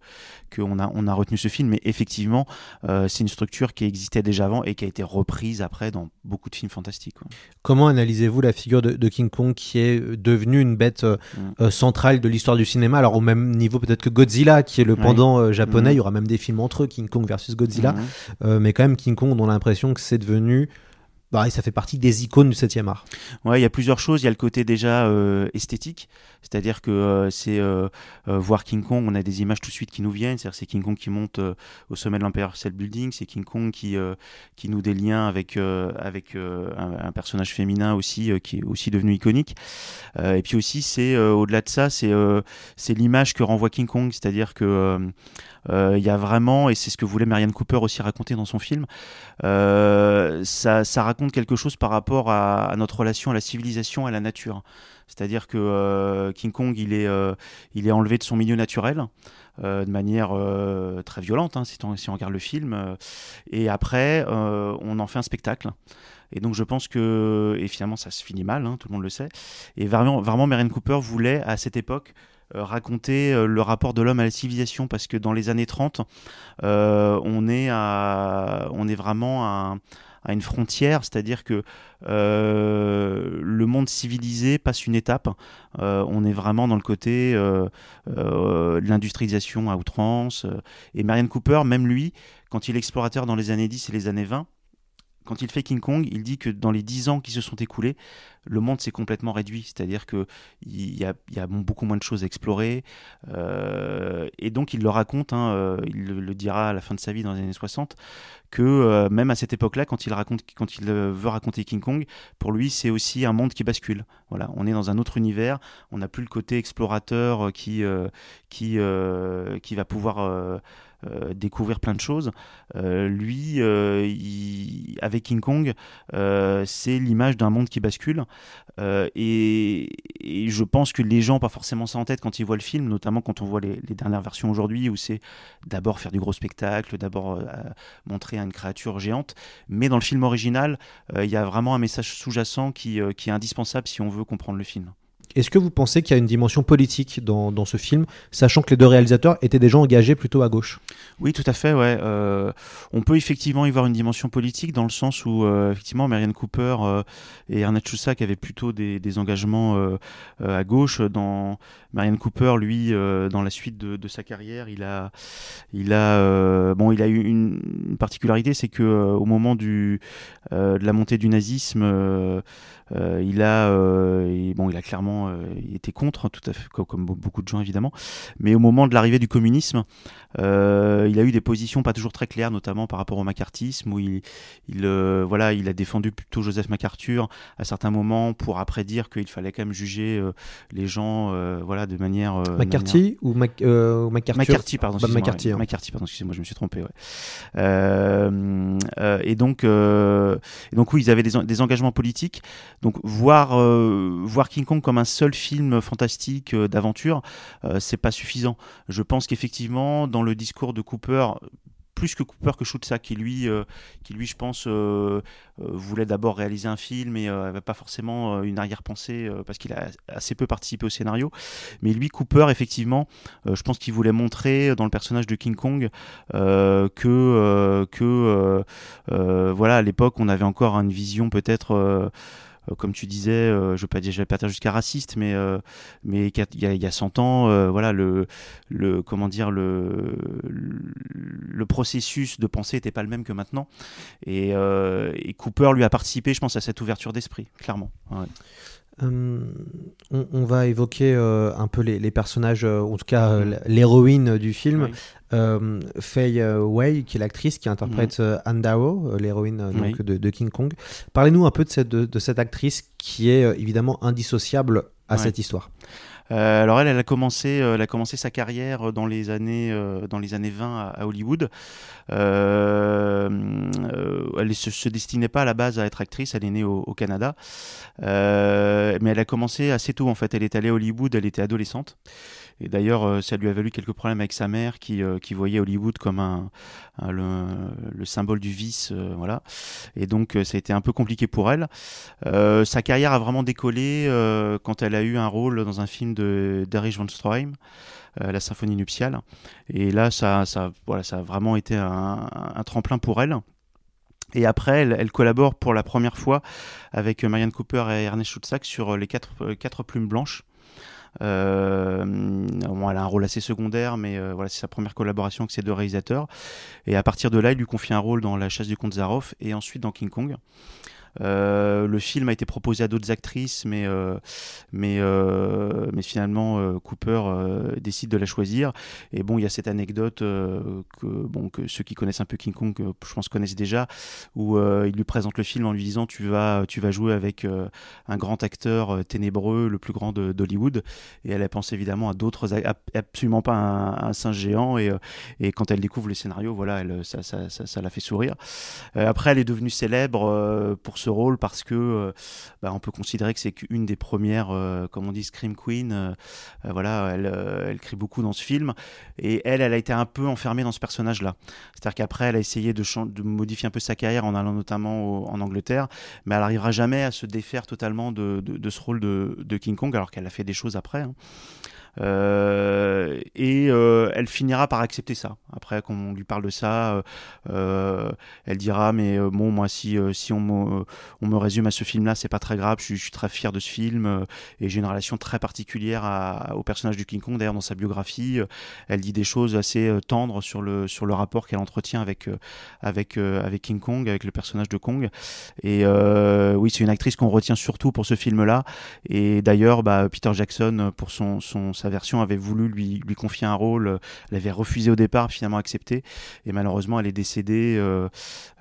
qu'on a, on a retenu ce film. Mais effectivement, c'est une structure qui existait déjà avant et qui a été reprise après dans beaucoup de films fantastiques. Comment analysez-vous la figure de, King Kong qui est devenue une bête euh, mm. euh, centrale de l'histoire du cinéma Alors au même niveau peut-être que Godzilla qui est le pendant euh, japonais, mm. il y aura même des films entre eux, King Kong versus Godzilla, mm. mais quand même King Kong on a l'impression que c'est devenu bah, ça fait partie des icônes du 7e art. Ouais, il y a plusieurs choses. Il y a le côté déjà euh, esthétique, c'est-à-dire que euh, c'est euh, voir King Kong, on a des images tout de suite qui nous viennent. C'est King Kong qui monte au sommet de l'Empire State Building, c'est King Kong qui qui nous des liens avec avec un, personnage féminin aussi qui est aussi devenu iconique. et puis aussi c'est au-delà de ça, c'est c'est l'image que renvoie King Kong, c'est-à-dire que il y a vraiment, et c'est ce que voulait Marianne Cooper aussi raconter dans son film, ça, ça quelque chose par rapport à, notre relation à la civilisation, à la nature. C'est-à-dire que euh, King Kong, il est, euh, il est enlevé de son milieu naturel. Euh, de manière très violente, hein, si, on, regarde le film. et après, on en fait un spectacle. Et donc je pense que, et finalement ça se finit mal, hein, tout le monde le sait. Et vraiment, vraiment Marianne Cooper voulait à cette époque raconter le rapport de l'homme à la civilisation parce que dans les années 30, on, est à, on est vraiment à, à une frontière, c'est-à-dire que euh, le monde civilisé passe une étape. Euh, on est vraiment dans le côté euh, de l'industrialisation à outrance. Et Marianne Cooper, même lui, quand il est explorateur dans les années 10 et les années 20, quand il fait King Kong, il dit que dans les 10 ans qui se sont écoulés, le monde s'est complètement réduit. C'est-à-dire qu'il y a, y a beaucoup moins de choses à explorer. Euh, et donc il le raconte, hein, euh, il le, dira à la fin de sa vie dans les années 60, que euh, même à cette époque-là, quand il, raconte, quand il veut raconter King Kong, pour lui c'est aussi un monde qui bascule. Voilà, on est dans un autre univers, on n'a plus le côté explorateur qui, qui, qui va pouvoir euh, découvrir plein de choses. Euh, lui, euh, avec King Kong, c'est l'image d'un monde qui bascule. Et, je pense que les gens, pas forcément ça en tête quand ils voient le film, notamment quand on voit les, dernières versions aujourd'hui, où c'est d'abord faire du gros spectacle, d'abord montrer une créature géante. Mais dans le film original, il y a vraiment un message sous-jacent qui est indispensable si on veut comprendre le film. Est-ce que vous pensez qu'il y a une dimension politique dans, dans, ce film, sachant que les deux réalisateurs étaient des gens engagés plutôt à gauche? Oui, tout à fait. Ouais. Euh, on peut effectivement y voir une dimension politique dans le sens où, euh, effectivement, Marianne Cooper euh, et Ernest Choussac avaient plutôt des, engagements à gauche. Dans Marianne Cooper, lui, dans la suite de, sa carrière, il a, il a, bon, il a eu une, particularité, c'est que au moment du, de la montée du nazisme, il a, bon, il a clairement euh, été contre, tout à fait, comme, beaucoup de gens évidemment. Mais au moment de l'arrivée du communisme, il a eu des positions pas toujours très claires, notamment par rapport au macartisme, où il, il voilà, il a défendu plutôt Joseph MacArthur à certains moments pour après dire qu'il fallait quand même juger les gens, voilà, de manière. McCarthy ou Mac, MacArthur McCarthy, pardon. Bah, McCarthy, hein. McCarthy, pardon, excusez-moi, je me suis trompé. Ouais. et donc, et donc oui, ils avaient des, des engagements politiques. Donc voir, euh, voir King Kong comme un seul film fantastique euh, d'aventure, euh, c'est pas suffisant. Je pense qu'effectivement, dans le discours de Cooper, plus que Cooper que Schutza qui lui, qui lui je pense, voulait d'abord réaliser un film et n'avait pas forcément une arrière-pensée parce qu'il a assez peu participé au scénario. Mais lui, Cooper, effectivement, je pense qu'il voulait montrer dans le personnage de King Kong que, que voilà, à l'époque, on avait encore une vision peut-être euh, comme tu disais, euh, je ne vais pas dire, pas dire jusqu'à raciste, mais euh, mais il y, a, il y a 100 ans, voilà, le, le comment dire, le, le processus de pensée n'était pas le même que maintenant. Et, et, Cooper lui a participé, je pense, à cette ouverture d'esprit, clairement. Ouais. Euh, on, va évoquer euh, un peu les, personnages, euh, en tout cas mm. l'héroïne du film, Faye Wei, qui est l'actrice qui interprète mm. Anne Darrow, l'héroïne de, King Kong. Parlez-nous un peu de cette, de, cette actrice qui est évidemment indissociable à cette histoire. Euh, alors elle, elle a commencé, sa carrière dans les années, dans les années 20 à, Hollywood. elle ne se, destinait pas à la base à être actrice, elle est née au, Canada. mais elle a commencé assez tôt en fait. Elle est allée à Hollywood, elle était adolescente. Et d'ailleurs, euh, ça lui a valu quelques problèmes avec sa mère qui, euh, voyait Hollywood comme un, le, symbole du vice. Euh, voilà. Et donc, ça a été un peu compliqué pour elle. sa carrière a vraiment décollé quand elle a eu un rôle dans un film de von Stroheim. la symphonie nuptiale. Et là, ça, voilà, ça a vraiment été un, tremplin pour elle. Et après, elle, collabore pour la première fois avec Marianne Cooper et Ernest Schutzak sur les quatre, quatre plumes blanches. Euh, elle a un rôle assez secondaire, mais euh, voilà, c'est sa première collaboration avec ces deux réalisateurs. Et à partir de là, il lui confie un rôle dans La chasse du comte Zaroff et ensuite dans King Kong. Euh, le film a été proposé à d'autres actrices, mais, euh, mais, euh, mais finalement, Cooper décide de la choisir. Et bon, il y a cette anecdote que, ceux qui connaissent un peu King Kong, je pense, connaissent déjà, où il lui présente le film en lui disant Tu vas, tu vas jouer avec un grand acteur ténébreux, le plus grand d'Hollywood. Et elle, pense évidemment à d'autres, absolument pas un, un singe géant. Et, et quand elle découvre le scénario, voilà, ça, ça, ça, la fait sourire. Après, elle est devenue célèbre euh, pour ce rôle parce que euh, bah, on peut considérer que c'est qu'une des premières, euh, comme on dit, Scream Queen. euh, voilà, elle, elle crie beaucoup dans ce film. Et elle, elle a été un peu enfermée dans ce personnage-là. C'est-à-dire qu'après, elle a essayé de, de modifier un peu sa carrière en allant notamment en Angleterre, mais elle n'arrivera jamais à se défaire totalement de, ce rôle de, de King Kong, alors qu'elle a fait des choses après. hein. Euh, et euh, elle finira par accepter ça. Après, quand on lui parle de ça, euh, elle dira mais bon moi si on me, résume à ce film-là, c'est pas très grave. Je, suis- très fier de ce film et j'ai une relation très particulière au personnage du King Kong. D'ailleurs, dans sa biographie, elle dit des choses assez tendres sur le rapport qu'elle entretient avec King Kong, avec le personnage de Kong. Et oui, c'est une actrice qu'on retient surtout pour ce film-là. Et d'ailleurs, bah, Peter Jackson, pour son, sa version, avait voulu lui, confier un rôle. euh, Elle avait refusé au départ, finalement accepté. Et malheureusement, elle est décédée euh,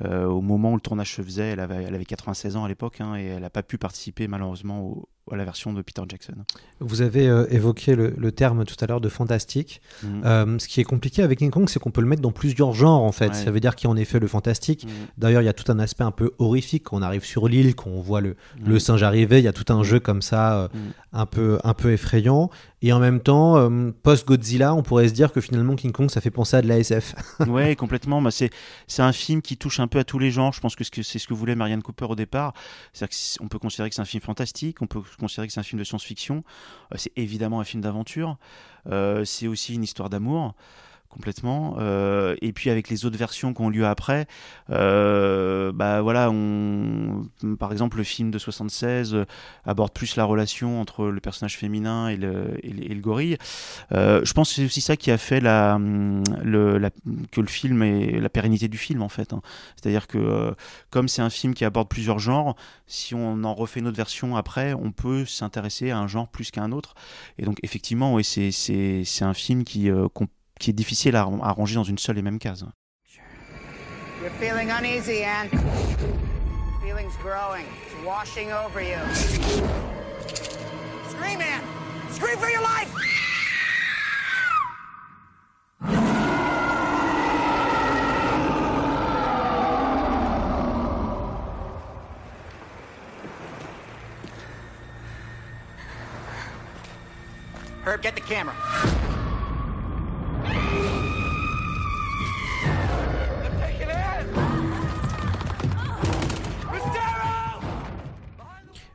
euh, au moment où le tournage se faisait. Elle avait, elle avait 96 ans à l'époque hein, et elle n'a pas pu participer malheureusement au- à la version de Peter Jackson. Vous avez euh, évoqué le, le terme tout à l'heure de fantastique. Mhm. Euh, ce qui est compliqué avec King Kong, c'est qu'on peut le mettre dans plusieurs genres en fait. Ouais. Ça veut dire qu'il y a en effet le fantastique. Mhm. D'ailleurs, il y a tout un aspect un peu horrifique quand on arrive sur l'île, quand on voit le, le singe arriver. Il y a tout un jeu comme ça, euh, Mhm. un, peu, un peu effrayant. Et en même temps, post-Godzilla, on pourrait se dire que finalement King Kong, ça fait penser à de la SF. *laughs* ouais, complètement. Bah, c'est un film qui touche un peu à tous les genres. Je pense que ce que- c'est ce que voulait Marianne Cooper au départ. C'est-à-dire que si- on peut considérer que c'est un film fantastique, on peut considérer que c'est un film de science-fiction. Euh, c'est évidemment un film d'aventure. Euh, c'est aussi une histoire d'amour complètement Euh, et puis avec les autres versions qui ont lieu après euh, bah voilà on par exemple le film de 76 euh, aborde plus la relation entre le personnage féminin et le, et le, gorille euh, je pense que c'est aussi ça qui a fait la, hum, le, la- que le film et la pérennité du film en fait. hein. C'est-à-dire que comme c'est un film qui aborde plusieurs genres, si on en refait une autre version après, on peut s'intéresser à un genre plus qu'à un autre. Et donc effectivement, oui, c'est un film qui qui est difficile à, à ranger dans une seule et même case. You're feeling uneasy, Anne. Feeling's growing. It's washing over you. Scream, Anne! Scream for your life! Herb, get the camera.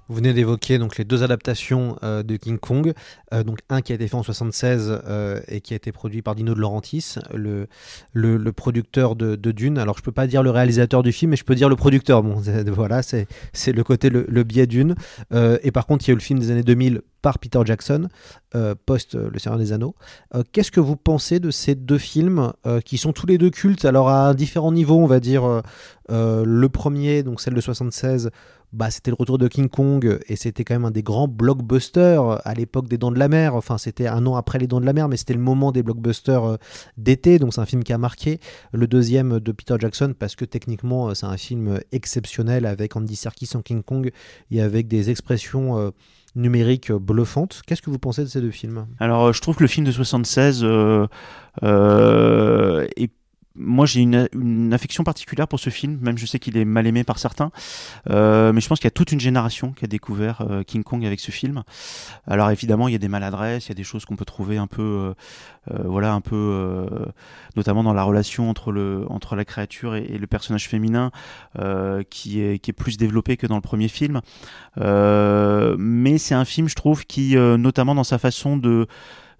Vous venez d'évoquer donc les deux adaptations euh, de King Kong, Euh, donc un qui a été fait en 76 euh, et qui a été produit par Dino De Laurentiis, le, le, producteur de, Dune. Alors je peux pas dire le réalisateur du film, mais je peux dire le producteur. Bon, *laughs* voilà, c'est le côté le, biais Dune. Et par contre, il y a eu le film des années 2000 par Peter Jackson, post Le Seigneur des Anneaux. Qu'est-ce que vous pensez de ces deux films qui sont tous les deux cultes Alors à différents niveaux, on va dire. le premier, donc celle de 76, bah, c'était le retour de King Kong et c'était quand même un des grands blockbusters à l'époque des Dents de la Mer. Enfin, c'était un an après les Dents de la Mer, mais c'était le moment des blockbusters euh, d'été. Donc, c'est un film qui a marqué. Le deuxième de Peter Jackson, parce que techniquement, euh, c'est un film exceptionnel avec Andy Serkis en King Kong et avec des expressions euh, numériques bluffantes. Qu'est-ce que vous pensez de ces deux films? Alors, euh, je trouve que le film de 76 euh, euh, est moi j'ai une, une affection particulière pour ce film, même je sais qu'il est mal aimé par certains, Euh, mais je pense qu'il y a toute une génération qui a découvert euh, King Kong avec ce film. Alors évidemment il y a des maladresses, il y a des choses qu'on peut trouver un peu, euh, euh, voilà, un peu, euh, notamment dans la relation entre le entre la créature et, le personnage féminin, qui est qui est plus développé que dans le premier film. Mais c'est un film, je trouve, qui, notamment dans sa façon de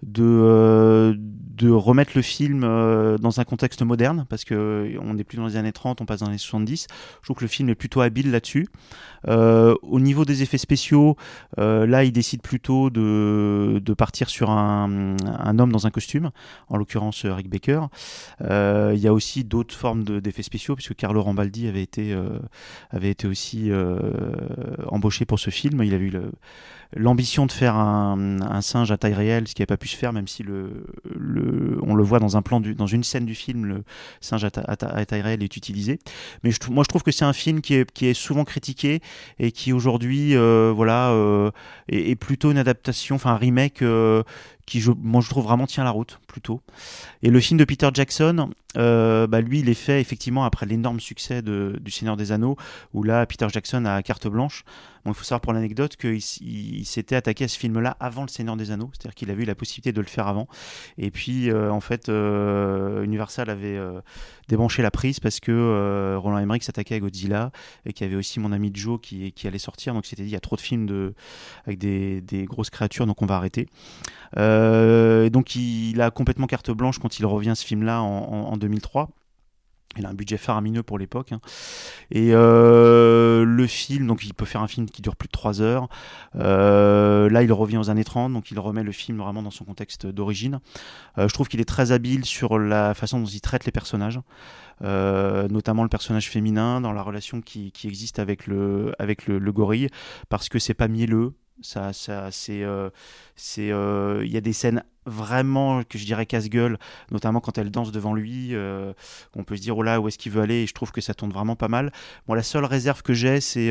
de, de remettre le film dans un contexte moderne, parce que on n'est plus dans les années 30, on passe dans les années 70. Je trouve que le film est plutôt habile là-dessus. au niveau des effets spéciaux, là, il décide plutôt de, de partir sur un, un, homme dans un costume, en l'occurrence Rick Baker. Il y a aussi d'autres formes d'effets spéciaux, puisque Carlo Rambaldi avait été, avait été aussi embauché pour ce film. Il a eu l'ambition de faire un, singe à taille réelle, ce qui n'a pas pu se faire, même si le, le, on le voit dans un plan, du, dans une scène du film, le singe à, taille réelle est utilisé. Mais je, moi, je trouve que c'est un film qui est, qui est souvent critiqué et qui aujourd'hui, euh, voilà, euh, est, plutôt une adaptation, enfin un remake euh, qui, moi, je trouve vraiment tient la route plutôt. Et le film de Peter Jackson, euh, bah, lui, il est fait effectivement après l'énorme succès de, du Seigneur des Anneaux, où là, Peter Jackson a carte blanche. Il faut savoir pour l'anecdote qu'il il, s'était attaqué à ce film-là avant le Seigneur des Anneaux, c'est-à-dire qu'il avait eu la possibilité de le faire avant. Et puis, euh, en fait, euh, Universal avait débranché la prise parce que Roland Emmerich s'attaquait à Godzilla et qu'il y avait aussi mon ami Joe qui, qui allait sortir. Donc, c'était dit, il y a trop de films de, avec des, des grosses créatures, donc on va arrêter. Donc il a complètement carte blanche quand il revient ce film-là en, 2003. Il a un budget faramineux pour l'époque. Hein. Et euh, le film, donc il peut faire un film qui dure plus de 3 heures. Euh, là, il revient aux années 30, donc il remet le film vraiment dans son contexte d'origine. je trouve qu'il est très habile sur la façon dont il traite les personnages. notamment le personnage féminin dans la relation qui, existe avec le, avec le, le gorille, parce que c'est pas mielleux, ça, ça, c'est, euh, c'est, euh, il y a des scènes vraiment que je dirais casse-gueule, notamment quand elle danse devant lui. Euh, on peut se dire oh là où est-ce qu'il veut aller et je trouve que ça tourne vraiment pas mal. Moi, la seule réserve que j'ai, c'est,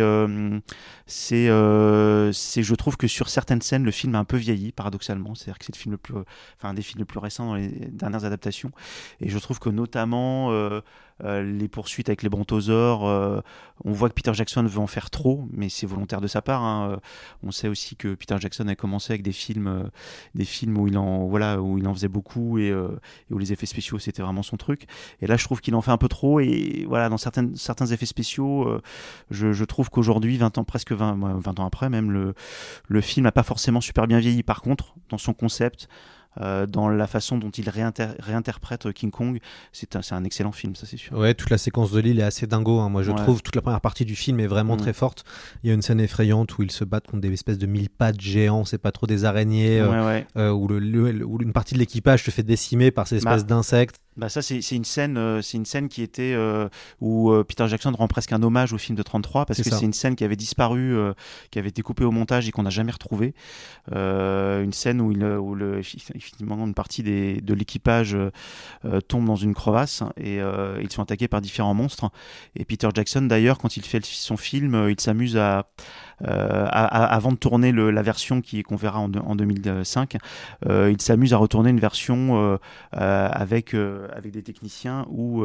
c'est, c'est, je trouve que sur certaines scènes, le film a un peu vieilli, paradoxalement. C'est-à-dire que c'est le le enfin, un des films les plus récents dans les dernières adaptations. Et je trouve que notamment euh, les poursuites avec les brontosaures. Euh, on voit que Peter Jackson veut en faire trop, mais c'est volontaire de sa part. Hein. Euh, on sait aussi que Peter Jackson a commencé avec des films, des films où il en voilà où il en faisait beaucoup et, où les effets spéciaux c'était vraiment son truc. Et là, je trouve qu'il en fait un peu trop. Et voilà, dans certains effets spéciaux, je, trouve qu'aujourd'hui, 20 ans, presque 20, 20 ans après, même le, le film n'a pas forcément super bien vieilli. Par contre, dans son concept, euh, dans la façon dont il réinterprète King Kong. C'est un, un, excellent film, ça c'est sûr. Ouais, toute la séquence de l'île est assez dingo. Hein. Moi je trouve toute la première partie du film est vraiment mm. très forte. Il y a une scène effrayante où ils se battent contre des espèces de mille pattes géants, c'est pas trop des araignées, euh, euh, où, le, où, une partie de l'équipage se fait décimer par ces espèces bah, d'insectes. Bah ça c'est une scène euh, c'est une scène qui était euh, où euh, Peter Jackson rend presque un hommage au film de 33 parce que c'est une scène qui avait disparu qui avait été coupée au montage et qu'on n'a jamais retrouvée. Une scène où il où le effectivement une partie des, de l'équipage tombe dans une crevasse et ils sont attaqués par différents monstres. Et Peter Jackson d'ailleurs quand il fait son film il s'amuse à avant de tourner la version qui qu'on verra en, en 2005, euh, il s'amuse à retourner une version euh, avec des techniciens où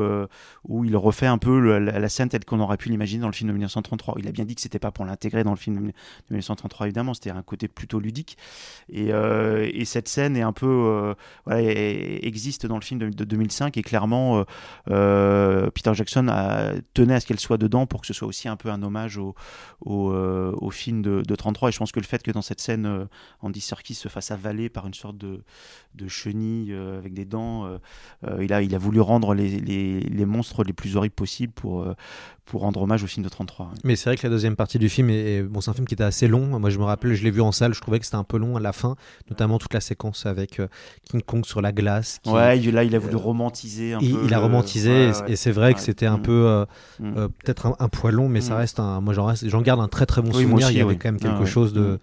il refait un peu la, scène telle qu'on aurait pu l'imaginer dans le film de 1933. Il a bien dit que c'était pas pour l'intégrer dans le film de 1933 évidemment, c'était un côté plutôt ludique. Et, et cette scène existe dans le film de, 2005 et clairement Peter Jackson tenait à ce qu'elle soit dedans pour que ce soit aussi un peu un hommage au, au, au film de, de, 33. Et je pense que le fait que dans cette scène, euh, Andy Serkis se fasse avaler par une sorte de, de chenille euh, avec des dents, euh, il, a, il a voulu rendre les, les, les monstres les plus horribles possibles pour, pour rendre hommage au film de 33. Mais c'est vrai que la deuxième partie du film est, bon, c'est un film qui était assez long. Moi, je me rappelle, je l'ai vu en salle, je trouvais que c'était un peu long à la fin, notamment toute la séquence avec King Kong sur la glace. Ouais, là, il a voulu romantiser un il, peu. Il a romantisé, et, c'est vrai que c'était un mm. peu, mm. peut-être un, poil long, mais ça mm. reste un. Moi, j'en garde un très très bon souvenir. Il y avait quand même quelque chose de,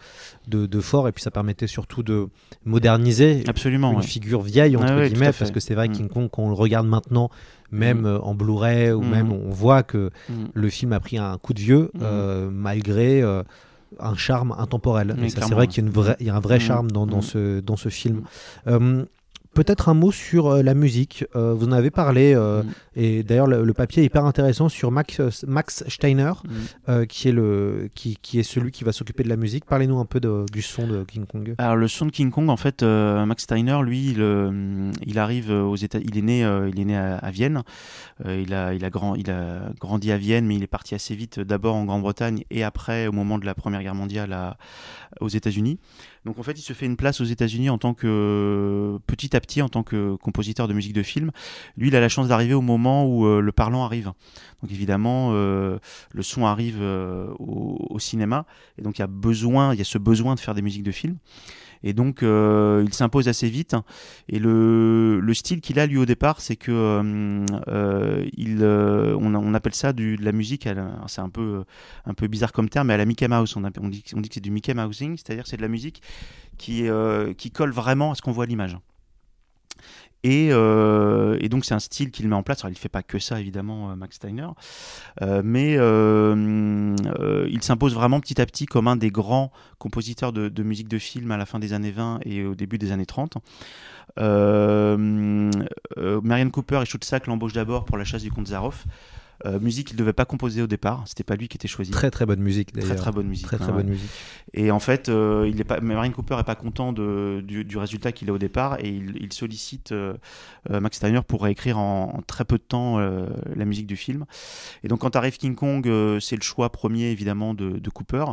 de, de, fort et puis ça permettait surtout de moderniser Absolument, une figure vieille entre guillemets parce que c'est vrai mm. King Kong quand on le regarde maintenant même mm. euh, en Blu-ray ou mm. même on voit que le film a pris un coup de vieux euh, malgré euh, un charme intemporel. c'est vrai qu'il y a, y un vrai charme dans, dans, ce, dans ce film. Peut-être un mot sur euh, la musique. Euh, vous en avez parlé, euh, mm. et d'ailleurs le, papier est hyper intéressant sur Max, Max Steiner, mm. qui, est le, qui, qui, est celui qui va s'occuper de la musique. Parlez-nous un peu du son de King Kong. Alors le son de King Kong, en fait, Max Steiner, lui, il, il, arrive aux États, il est né, il est né à, Vienne. il a, il a, grand, il a grandi à Vienne, mais il est parti assez vite, d'abord en Grande-Bretagne et après, au moment de la Première Guerre mondiale, aux États-Unis. Donc en fait, il se fait une place aux États-Unis en tant que petit à petit en tant que compositeur de musique de film. Lui, il a la chance d'arriver au moment où euh, le parlant arrive. Donc évidemment, euh, le son arrive euh, au, au, cinéma et donc il y a besoin, il y a ce besoin de faire des musiques de film. Et donc, euh, il s'impose assez vite. Et le, le style qu'il a, lui, au départ, c'est que euh, euh il, on, on, appelle ça de la musique, c'est un peu, un peu bizarre comme terme, mais à la Mickey Mouse. On, on dit, on dit que c'est du Mickey Mousing, c'est-à-dire c'est de la musique qui, qui colle vraiment à ce qu'on voit à l'image. Et, euh, et, donc c'est un style qu'il met en place. Il ne fait pas que ça, évidemment, euh, Max Steiner, euh, mais il s'impose vraiment petit à petit comme un des grands compositeurs de, de, musique de film à la fin des années 20 et au début des années 30. Marianne Cooper et Schutzack l'embauchent d'abord pour la chasse du comte Zaroff. Euh, musique qu'il ne devait pas composer au départ, c'était pas lui qui était choisi. Très très bonne musique d'ailleurs. Très très bonne musique. Très très hein, bonne musique. Et en fait, euh, il est pas, Marine Cooper est pas content de, du, du, résultat qu'il a au départ et il, il sollicite euh, Max Steiner pour réécrire en, en, très peu de temps la musique du film. Et donc quand arrive King Kong, c'est le choix premier évidemment de, de Cooper,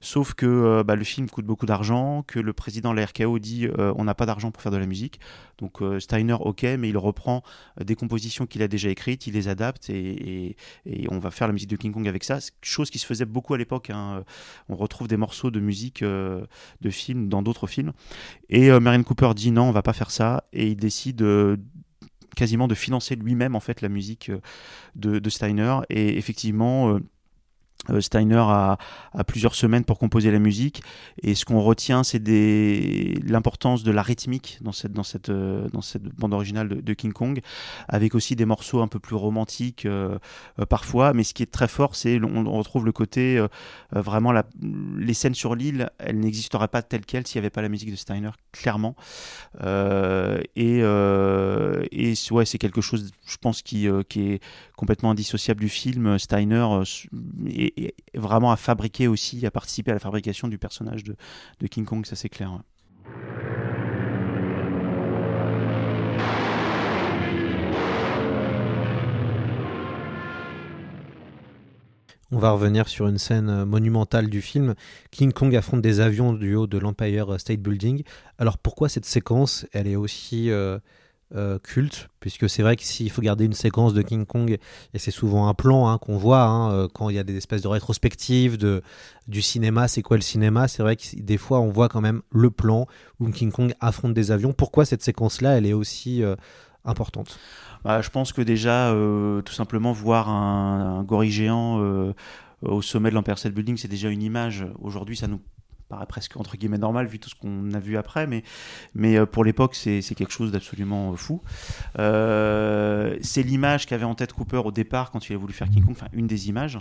sauf que bah, le film coûte beaucoup d'argent, que le président de la RKO dit on n'a pas d'argent pour faire de la musique. Donc Steiner, ok, mais il reprend des compositions qu'il a déjà écrites, il les adapte et, et, et on va faire la musique de King Kong avec ça, chose qui se faisait beaucoup à l'époque. Hein. On retrouve des morceaux de musique euh, de films dans d'autres films. Et euh, Marion Cooper dit non, on va pas faire ça, et il décide euh, quasiment de financer lui-même en fait la musique de, Steiner. Et effectivement euh, Steiner a, plusieurs semaines pour composer la musique. Et ce qu'on retient c'est l'importance de la rythmique dans cette, euh, bande originale de, King Kong avec aussi des morceaux un peu plus romantiques euh, euh parfois. Mais ce qui est très fort c'est on, retrouve le côté euh, vraiment les scènes sur l'île elles n'existeraient pas telles quelles s'il n'y avait pas la musique de Steiner clairement. Et, et ouais c'est quelque chose je pense qui, qui est complètement indissociable du film Steiner est, et vraiment à fabriquer aussi, à participer à la fabrication du personnage de, King Kong, ça c'est clair. On va revenir sur une scène monumentale du film. King Kong affronte des avions du haut de l'Empire State Building. Alors pourquoi cette séquence, elle est aussi euh, euh, culte, puisque c'est vrai que s'il faut garder une séquence de King Kong, et c'est souvent un plan hein, qu'on voit hein, euh, quand il y a des espèces de rétrospectives de, du cinéma, c'est quoi le cinéma C'est vrai que des fois on voit quand même le plan où King Kong affronte des avions. Pourquoi cette séquence-là, elle est aussi euh, importante? Bah, Je pense que déjà, tout simplement, voir un, un gorille géant au sommet de l'Empire State Building, c'est déjà une image. Aujourd'hui, ça nous presque entre guillemets normal vu tout ce qu'on a vu après, mais, euh, pour l'époque c'est quelque chose d'absolument fou. Euh, c'est l'image qu'avait en tête Cooper au départ quand il a voulu faire King Kong, enfin une des images.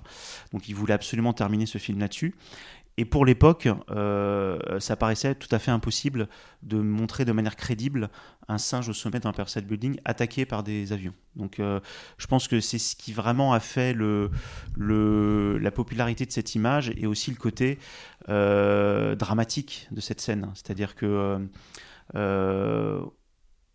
Donc il voulait absolument terminer ce film là-dessus. Et pour l'époque, euh, ça paraissait tout à fait impossible de montrer de manière crédible un singe au sommet d'un State Building attaqué par des avions. Donc euh, je pense que c'est ce qui vraiment a fait le, la popularité de cette image et aussi le côté euh, dramatique de cette scène. C'est-à-dire que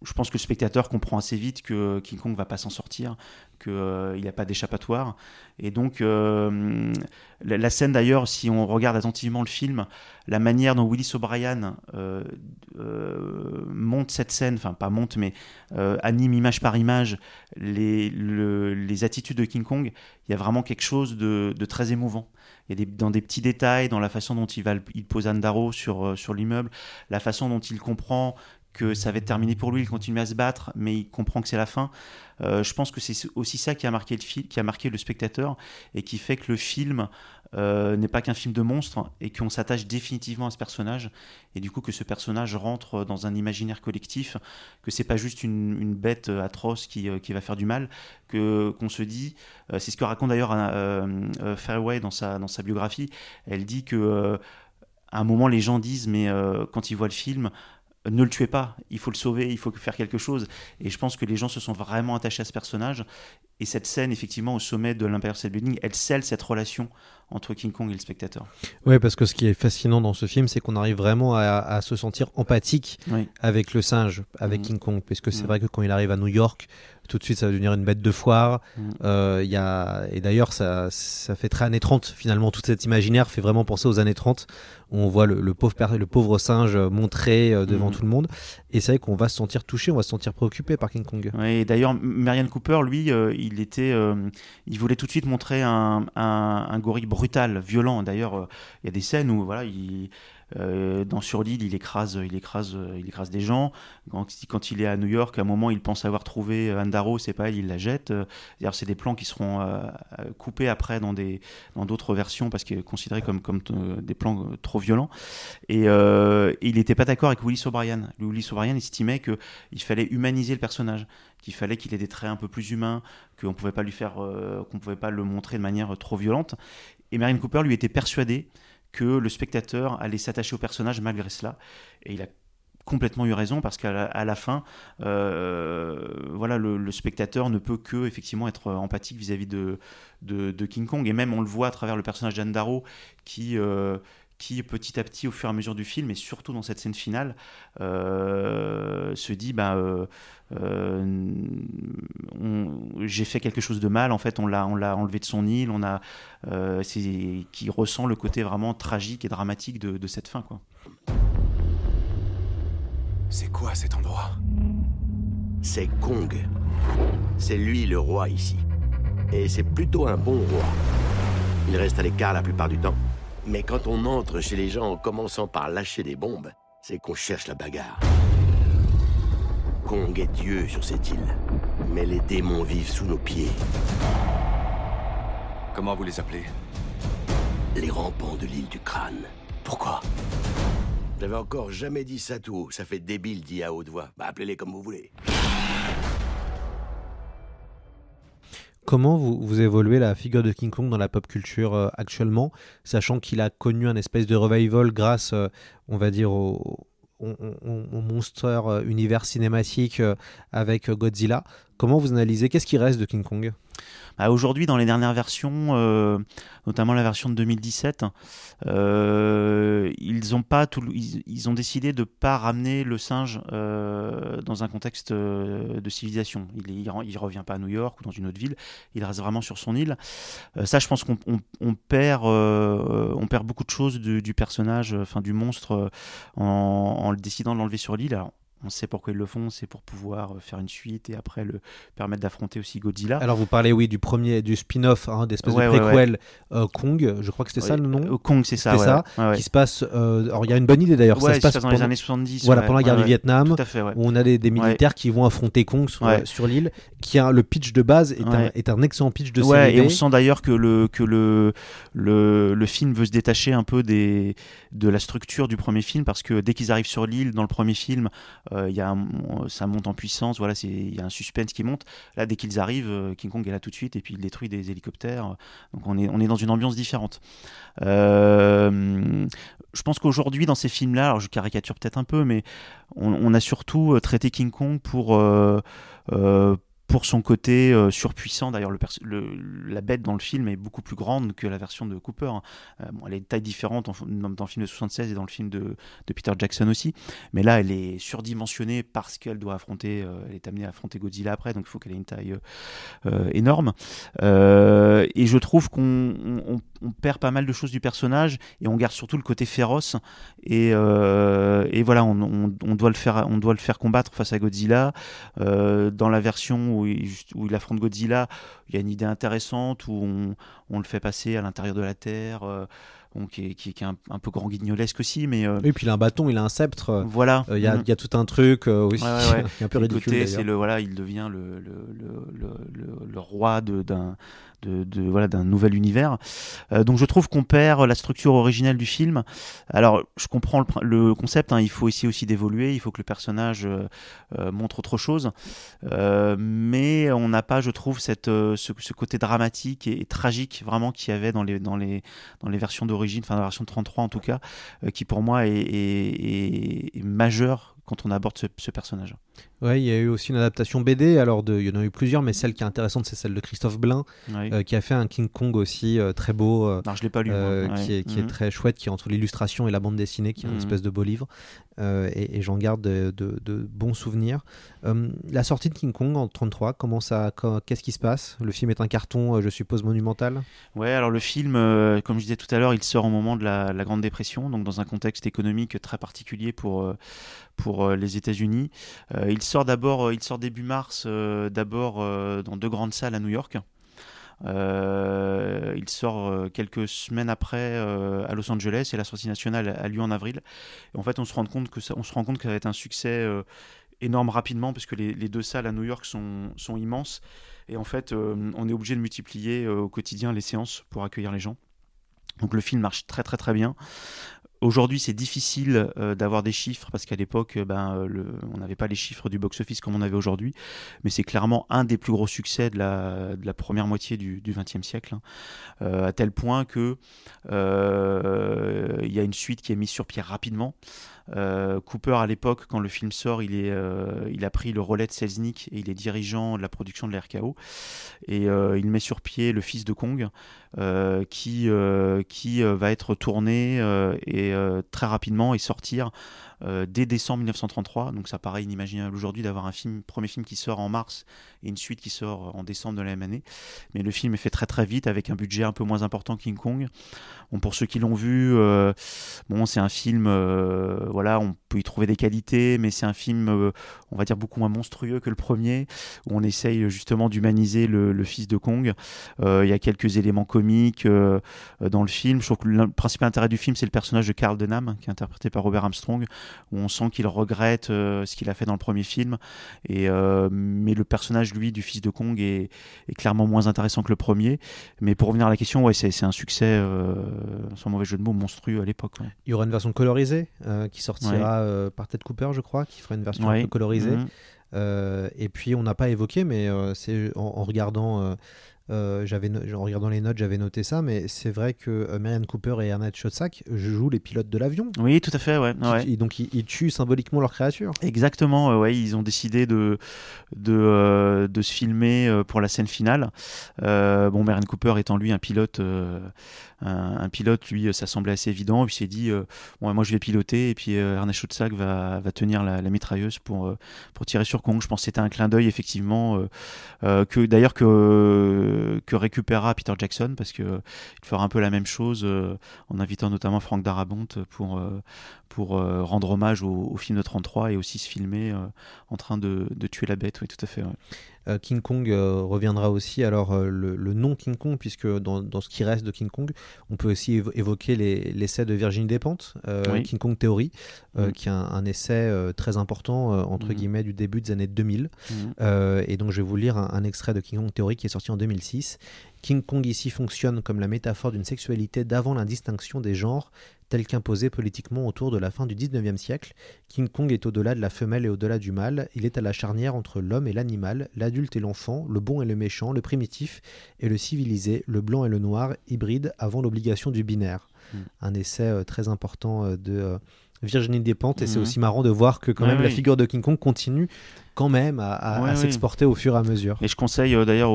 je pense que le spectateur comprend assez vite que King Kong va pas s'en sortir, qu'il euh, n'y a pas d'échappatoire. Et donc, euh, la, scène d'ailleurs, si on regarde attentivement le film, la manière dont Willis O'Brien euh, monte cette scène, enfin pas monte, mais anime image par image les, le, les attitudes de King Kong, il y a vraiment quelque chose de, très émouvant. Il y a des, dans des petits détails, dans la façon dont il, va, il pose Anne Darrow sur, sur l'immeuble, la façon dont il comprend que ça va être terminé pour lui, il continue à se battre, mais il comprend que c'est la fin. Euh, je pense que c'est aussi ça qui a marqué le film, qui a marqué le spectateur et qui fait que le film euh, n'est pas qu'un film de monstre et qu'on s'attache définitivement à ce personnage et du coup que ce personnage rentre dans un imaginaire collectif, que c'est pas juste une, bête atroce qui, qui, va faire du mal, que qu'on se dit, euh, c'est ce que raconte d'ailleurs euh, Fairway dans sa dans sa biographie. Elle dit que à un moment les gens disent mais quand ils voient le film ne le tuez pas, il faut le sauver, il faut faire quelque chose. Et je pense que les gens se sont vraiment attachés à ce personnage. Et cette scène, effectivement, au sommet de l'Empire State Building, elle scelle cette relation entre King Kong et le spectateur. Oui, parce que ce qui est fascinant dans ce film, c'est qu'on arrive vraiment à, à se sentir empathique Oui. avec le singe, avec Mhm. King Kong, parce que c'est Mhm. vrai que quand il arrive à New York, tout de suite ça va devenir une bête de foire. Mhm. Euh, il y a... Et d'ailleurs, ça, ça fait très années 30, finalement, tout cet imaginaire fait vraiment penser aux années 30. où On voit le, le pauvre, le pauvre singe montré euh, devant Mhm. tout le monde. Et c'est vrai qu'on va se sentir touché, on va se sentir préoccupé par King Kong. Ouais, et d'ailleurs, Marianne Cooper, lui, euh, il était, euh, il voulait tout de suite montrer un, un, un gorille brutal, violent. D'ailleurs, euh, il y a des scènes où, voilà, il, euh, dans sur l'île, il écrase, il écrase, il écrase des gens. Quand, il est à New York, à un moment, il pense avoir trouvé euh, Anne Darrow, c'est pas elle, il la jette. Euh, c'est des plans qui seront coupés après dans d'autres versions parce qu'ils est considéré comme, comme des plans trop violents. Et, il n'était pas d'accord avec Willis O'Brien. Willis O'Brien estimait que il fallait humaniser le personnage, qu'il fallait qu'il ait des traits un peu plus humains, qu'on pouvait pas lui faire, qu'on pouvait pas le montrer de manière trop violente. Et Marion Cooper lui était persuadé que le spectateur allait s'attacher au personnage malgré cela. Et il a complètement eu raison parce qu'à la, fin, euh, voilà, le, spectateur ne peut que effectivement être empathique vis-à-vis de, King Kong. Et même on le voit à travers le personnage d'Anne Darrow qui euh, qui petit à petit, au fur et à mesure du film, et surtout dans cette scène finale, euh, se dit bah, j'ai fait quelque chose de mal. En fait, on l'a, on l'a enlevé de son île. On a, euh, c'est qui ressent le côté vraiment tragique et dramatique de, de cette fin, quoi. C'est quoi cet endroit? C'est Kong. C'est lui le roi ici. Et c'est plutôt un bon roi. Il reste à l'écart la plupart du temps. Mais quand on entre chez les gens en commençant par lâcher des bombes, c'est qu'on cherche la bagarre. Kong est Dieu sur cette île. Mais les démons vivent sous nos pieds. Comment vous les appelez? Les rampants de l'île du crâne. Pourquoi? J'avais encore jamais dit ça tout haut. Ça fait débile dit à haute voix. Bah, appelez-les comme vous voulez. Comment vous, vous évoluez la figure de King Kong dans la pop culture euh, actuellement, sachant qu'il a connu un espèce de revival grâce, euh, on va dire, au, monstre euh, univers cinématique euh, avec euh, Godzilla. Comment vous analysez Qu'est-ce qui reste de King Kong? Bah, Aujourd'hui, dans les dernières versions, euh, notamment la version de 2017, euh, ils ont pas ils, ont décidé de pas ramener le singe euh, dans un contexte de civilisation. Il, il, il revient pas à New York ou dans une autre ville. Il reste vraiment sur son île. Ça, je pense qu'on on, perd, beaucoup de choses du, personnage, enfin du monstre, en, décidant de l'enlever sur l'île. On sait pourquoi ils le font, c'est pour pouvoir euh, faire une suite et après le permettre d'affronter aussi Godzilla. Alors vous parlez, oui, du premier, du spin-off, hein, d'espèce Ouais, de préquel ouais. euh, Kong, je crois que c'était ça le nom euh, Kong, c'est ça, qui se passe... euh, alors il y a une bonne idée d'ailleurs, ça se passe dans les années 70. Voilà, pendant la guerre du. Vietnam, Tout à fait, où on a des, militaires qui vont affronter Kong sur, l'île, qui a le pitch de base est, un, Ouais. est un excellent pitch de ouais, série et on sent d'ailleurs que le que le, le le film veut se détacher un peu des de la structure du premier film parce que dès qu'ils arrivent sur l'île dans le premier film, euh, y a ça monte en puissance, voilà, il y a un suspense qui monte. Là, dès qu'ils arrivent, euh, King Kong est là tout de suite et puis il détruit des hélicoptères. Donc on est on est dans une ambiance différente. Euh, je pense qu'aujourd'hui dans ces films-là, je caricature peut-être un peu, mais on, a surtout euh, traité King Kong pour pour son côté euh, surpuissant. D'ailleurs, le, la bête dans le film est beaucoup plus grande que la version de Cooper. hein. Euh, bon, elle est de taille différente en- dans, le film de 76 et dans le film de, de Peter Jackson aussi. Mais là, elle est surdimensionnée parce qu'elle doit affronter, euh, elle est amenée à affronter Godzilla après, donc il faut qu'elle ait une taille énorme. Et je trouve qu'on on- on- on perd pas mal de choses du personnage et on garde surtout le côté féroce. Et, et voilà, on, doit le faire, on doit le faire combattre face à Godzilla. Dans la version où il, où il affronte Godzilla, il y a une idée intéressante où on, on le fait passer à l'intérieur de la Terre. euh, bon, qui est, qui est- qui est un, un peu grand guignolesque aussi, mais euh, Oui, puis il a un bâton, il a un sceptre. euh, Voilà. euh, Il y, a, Mhm. il y a tout un truc, euh, oui, Ouais, ouais, ouais. *laughs* qui est un peu Et le ridicule. c'est le voilà, il devient le le, roi de d'un de, de- voilà d'un nouvel univers. Euh, donc je trouve qu'on perd la structure originelle du film. Alors je comprends le, le concept. hein, il faut essayer aussi d'évoluer. Il faut que le personnage euh, euh, montre autre chose. Mais on n'a pas, je trouve, cette ce, côté dramatique et, tragique vraiment qu'il y avait dans les dans les dans les versions d'origine, enfin dans la version de 33 en tout cas, qui pour moi est majeur quand on aborde ce, ce personnage. Ouais, il y a eu aussi une adaptation BD. Alors, de, il y en a eu plusieurs, mais celle qui est intéressante, c'est celle de Christophe Blain, euh, qui a fait un King Kong aussi euh, très beau, euh, Non, je l'ai pas lu. moi. Ouais. qui, est, qui est Mhm. très chouette, qui est entre l'illustration et la bande dessinée, qui est une Mhm. espèce de beau livre. Et et j'en garde de, de- de bons souvenirs. La sortie de King Kong en 33, comment ça, quand- qu'est-ce qui se passe? Le film est un carton, je suppose, monumental? Ouais, alors le film, comme je disais tout à l'heure, il sort au moment de la, la Grande Dépression, donc dans un contexte économique très particulier pour, euh, euh, les États-Unis. Euh, il sort d'abord, euh, il sort début mars, d'abord dans deux grandes salles à New York. Il sort quelques semaines après à Los Angeles et la sortie nationale a lieu en avril. En fait, on se rend compte que ça, on se rend compte que va être un succès énorme rapidement parce que les, deux salles à New York sont, immenses. Et en fait, on est obligé de multiplier au quotidien les séances pour accueillir les gens. Donc le film marche très très très bien. Aujourd'hui, c'est difficile euh, d'avoir des chiffres parce qu'à l'époque, euh, ben, euh, on n'avait pas les chiffres du box-office comme on avait aujourd'hui. Mais c'est clairement un des plus gros succès de la, première moitié du XXe siècle. hein. À tel point que il y a une suite qui est mise sur pied rapidement. Cooper, à l'époque, quand le film sort, il, est, il a pris le relais de Selznick et il est dirigeant de la production de la RKO. Et il met sur pied le fils de Kong, qui, qui va être tourné euh, euh, très rapidement et sortir euh, dès décembre 1933. Donc ça paraît inimaginable aujourd'hui d'avoir un film, premier film qui sort en mars et une suite qui sort en décembre de la même année. Mais le film est fait très très vite avec un budget un peu moins important que King Kong. Bon, pour ceux qui l'ont vu, euh, bon, c'est un film, euh, voilà, on peut y trouver des qualités, mais c'est un film, on va dire, beaucoup moins monstrueux que le premier, où on essaye justement d'humaniser le, le fils de Kong. Il y a quelques éléments comiques dans le film. Je trouve que le principal intérêt du film, c'est le personnage de Carl Denham, qui est interprété par Robert Armstrong, où on sent qu'il regrette euh, ce qu'il a fait dans le premier film. Et, euh, mais le personnage, lui, du fils de Kong est, est clairement moins intéressant que le premier. Mais pour revenir à la question, ouais, c'est c'est un succès, euh, sans mauvais jeu de mots, monstrueux à l'époque. ouais. Il y aura une version colorisée qui sortira Ouais. par Ted Cooper, je crois, qui fera une version un peu colorisée. Mhm. Et puis on n'a pas évoqué, mais c'est en, en regardant, euh, j'avais en regardant les notes, j'avais noté ça, mais c'est vrai que euh, Marianne Cooper et Ernest Schotzak jouent les pilotes de l'avion. Oui, tout à fait, ouais. Donc ils, ils tuent symboliquement leur créature. Exactement, euh, ouais, ils ont décidé de, de, euh, de se filmer pour la scène finale. Euh, bon, Marion Cooper étant lui un pilote, un, un pilote, lui, ça semblait assez évident. Il s'est dit, bon, moi je vais piloter, et puis Ernest Schotzak va, va tenir la, la mitrailleuse pour, pour tirer sur Kong. Je pense que c'était un clin d'œil, effectivement, que d'ailleurs que, que récupérera Peter Jackson, parce que euh, il fera un peu la même chose euh, en invitant notamment Frank Darabont pour, euh, pour euh, rendre hommage au, film de 33 et aussi se filmer en train de, de tuer la bête. Oui, tout à fait. Euh, King Kong euh, reviendra aussi. Alors, euh, le, le nom King Kong, puisque dans, dans ce qui reste de King Kong, on peut aussi évo- évoquer les- l'essai de Virginie Despentes, Oui. King Kong Theory, Mhm. qui est un, un essai très important, entre Mhm. guillemets, du début des années 2000. Mhm. Euh, et donc, je vais vous lire un, un extrait de King Kong Theory qui est sorti en 2006. King Kong ici fonctionne comme la métaphore d'une sexualité d'avant l'indistinction des genres, telle qu'imposée politiquement autour de la fin du 19e siècle. King Kong est au-delà de la femelle et au-delà du mâle. Il est à la charnière entre l'homme et l'animal, l'adulte et l'enfant, le bon et le méchant, le primitif et le civilisé, le blanc et le noir, hybride avant l'obligation du binaire. Mm. Un essai euh, très important euh, de euh, Virginie Despentes. Et c'est Mhm. aussi marrant de voir que quand Ouais, même la figure de King Kong continue quand même à, à- Ouais, à oui. s'exporter au fur et à mesure. Et je conseille euh, d'ailleurs,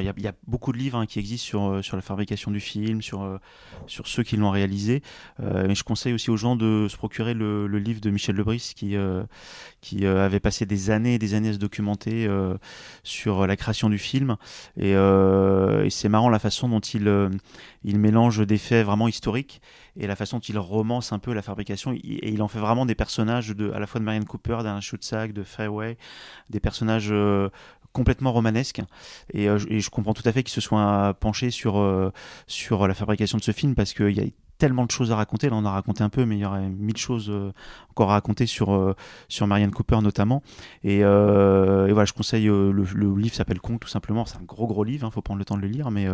il y, a- il y a beaucoup de livres hein, qui existent sur, euh, sur la fabrication du film, sur, euh, sur ceux qui l'ont réalisé. Euh, mais je conseille aussi aux gens de se procurer le, le livre de Michel Lebris qui, qui avait passé des années et des années à se documenter sur la création du film. Et, et c'est marrant la façon dont il, il mélange des faits vraiment historiques et la façon dont il romance un peu la fabrication. Et il en fait vraiment des personnages de, à la fois de Marianne Cooper, d'Alain Schutzack, de Fairway, des personnages euh, complètement romanesques. Et, euh, je- et je comprends tout à fait qu'il se soit penché sur, euh, sur la fabrication de ce film parce qu'il y a tellement de choses à raconter. Là, on a raconté un peu, mais il y aurait mille choses euh, encore à raconter sur, euh, sur Marianne Cooper notamment. Et, euh, voilà, je conseille le, livre s'appelle Kong tout simplement. C'est un gros gros livre, il faut prendre le temps de le lire, mais,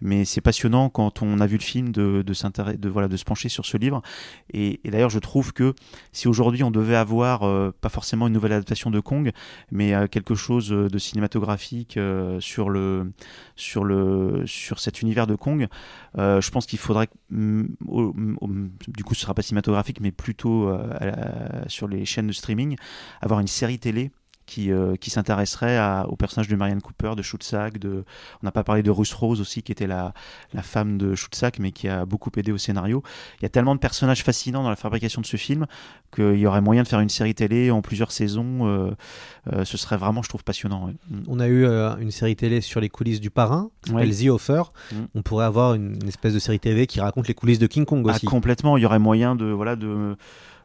mais c'est passionnant quand on a vu le film de, de, voilà, de se pencher sur ce livre. Et, et d'ailleurs, je trouve que si aujourd'hui on devait avoir, pas forcément une nouvelle adaptation de Kong, mais quelque chose de cinématographique sur, le, sur, le, sur cet univers de Kong, je pense qu'il faudrait du coup, ce sera pas cinématographique, mais plutôt euh, sur les chaînes de streaming, avoir une série télé qui, euh, qui s'intéresserait au personnage de Marianne Cooper, de Schutzack, de, on n'a pas parlé de Ruth Rose aussi, qui était la, la femme de Schutzack, mais qui a beaucoup aidé au scénario. Il y a tellement de personnages fascinants dans la fabrication de ce film qu'il y aurait moyen de faire une série télé en plusieurs saisons. euh, euh, ce serait vraiment, je trouve, passionnant. ouais. Mm. On a eu une série télé sur les coulisses du parrain, qui s'appelle Ouais. The Offer. Mm. On pourrait avoir une, une espèce de série TV qui raconte les coulisses de King Kong Ah, aussi. complètement, il y aurait moyen de voilà de,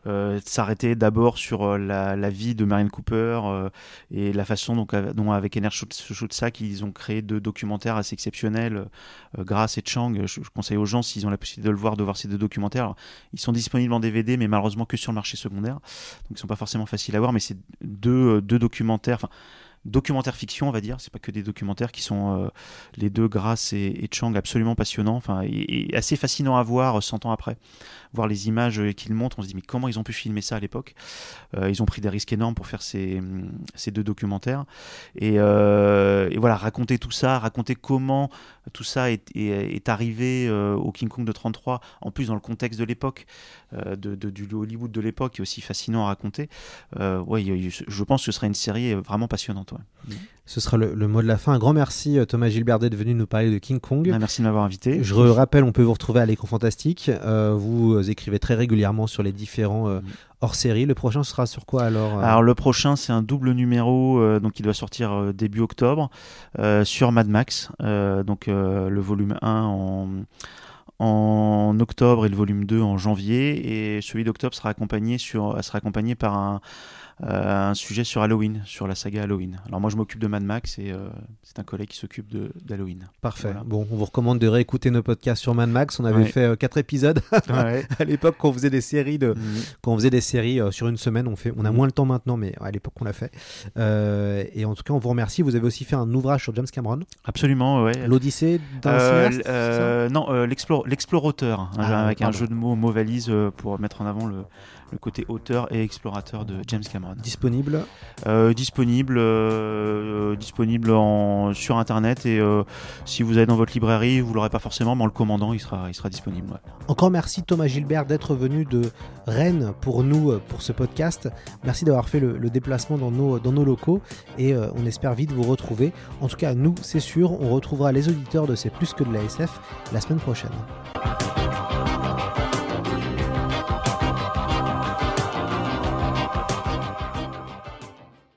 euh, s'arrêter d'abord sur euh, la, vie de Marianne Cooper euh, et la façon donc, dont avec Ener Schutzack ils ont créé deux documentaires assez exceptionnels, euh, et Chang. Je, conseille aux gens s'ils ont la possibilité de le voir, de voir ces deux documentaires. Ils sont disponibles en DVD, mais malheureusement que sur le marché secondaire, donc ils sont pas forcément faciles à voir. Mais c'est deux, deux documentaires. Enfin, documentaires fiction, on va dire. C'est pas que des documentaires qui sont euh, les deux Grace et, Chang absolument passionnants, enfin et, assez fascinants à voir euh, 100 ans après. Voir les images euh, qu'ils montrent, on se dit mais comment ils ont pu filmer ça à l'époque? Euh, Ils ont pris des risques énormes pour faire ces, hum, ces deux documentaires et, euh, voilà raconter tout ça, raconter comment tout ça est, est, arrivé euh, au King Kong de 33, en plus dans le contexte de l'époque, euh, de, du Hollywood de l'époque, qui est aussi fascinant à raconter. Euh, ouais, je pense que ce serait une série euh, vraiment passionnante. Ouais. Ce sera le, le mot de la fin. Un grand merci euh, Thomas Gilbert d'être venu nous parler de King Kong. Ah, merci de m'avoir invité. Je rappelle, on peut vous retrouver à l'écran fantastique. Euh, vous euh, écrivez très régulièrement sur les différents euh, hors-série. Le prochain sera sur quoi alors euh Alors le prochain c'est un double numéro euh, donc il doit sortir euh, début octobre euh, sur Mad Max euh, donc euh, le volume 1 en en octobre et le volume 2 en janvier et celui d'octobre sera accompagné sur sera accompagné par un un sujet sur Halloween, sur la saga Halloween. Alors moi je m'occupe de Mad Max et euh, c'est un collègue qui s'occupe d'Halloween. Parfait. Voilà. Bon, on vous recommande de réécouter nos podcasts sur Mad Max. On avait Ouais. fait euh, quatre épisodes *laughs* Ouais. à l'époque quand on faisait des séries de, Mhm. quand on faisait des séries euh, sur une semaine. On fait, on a Mhm. moins le temps maintenant, mais à l'époque on l'a fait. Euh, et en tout cas, on vous remercie. Vous avez aussi fait un ouvrage sur James Cameron, Absolument, ouais. l'Odyssée d'un Euh, euh, non, euh, l'explorateur, hein, Ah, avec un jeu de mots, mot valise euh, pour mettre en avant le, le côté auteur et explorateur de James Cameron. Disponible. Euh, disponible, euh, disponible en, sur internet et euh, si vous allez dans votre librairie, vous l'aurez pas forcément, mais en le commandant, il sera, il sera disponible. ouais. Encore merci Thomas Gilbert d'être venu de Rennes pour nous, euh, pour ce podcast. Merci d'avoir fait le, le déplacement dans nos, dans nos locaux et euh, on espère vite vous retrouver. En tout cas, nous, c'est sûr, on retrouvera les auditeurs de C'est plus que de la SF la semaine prochaine.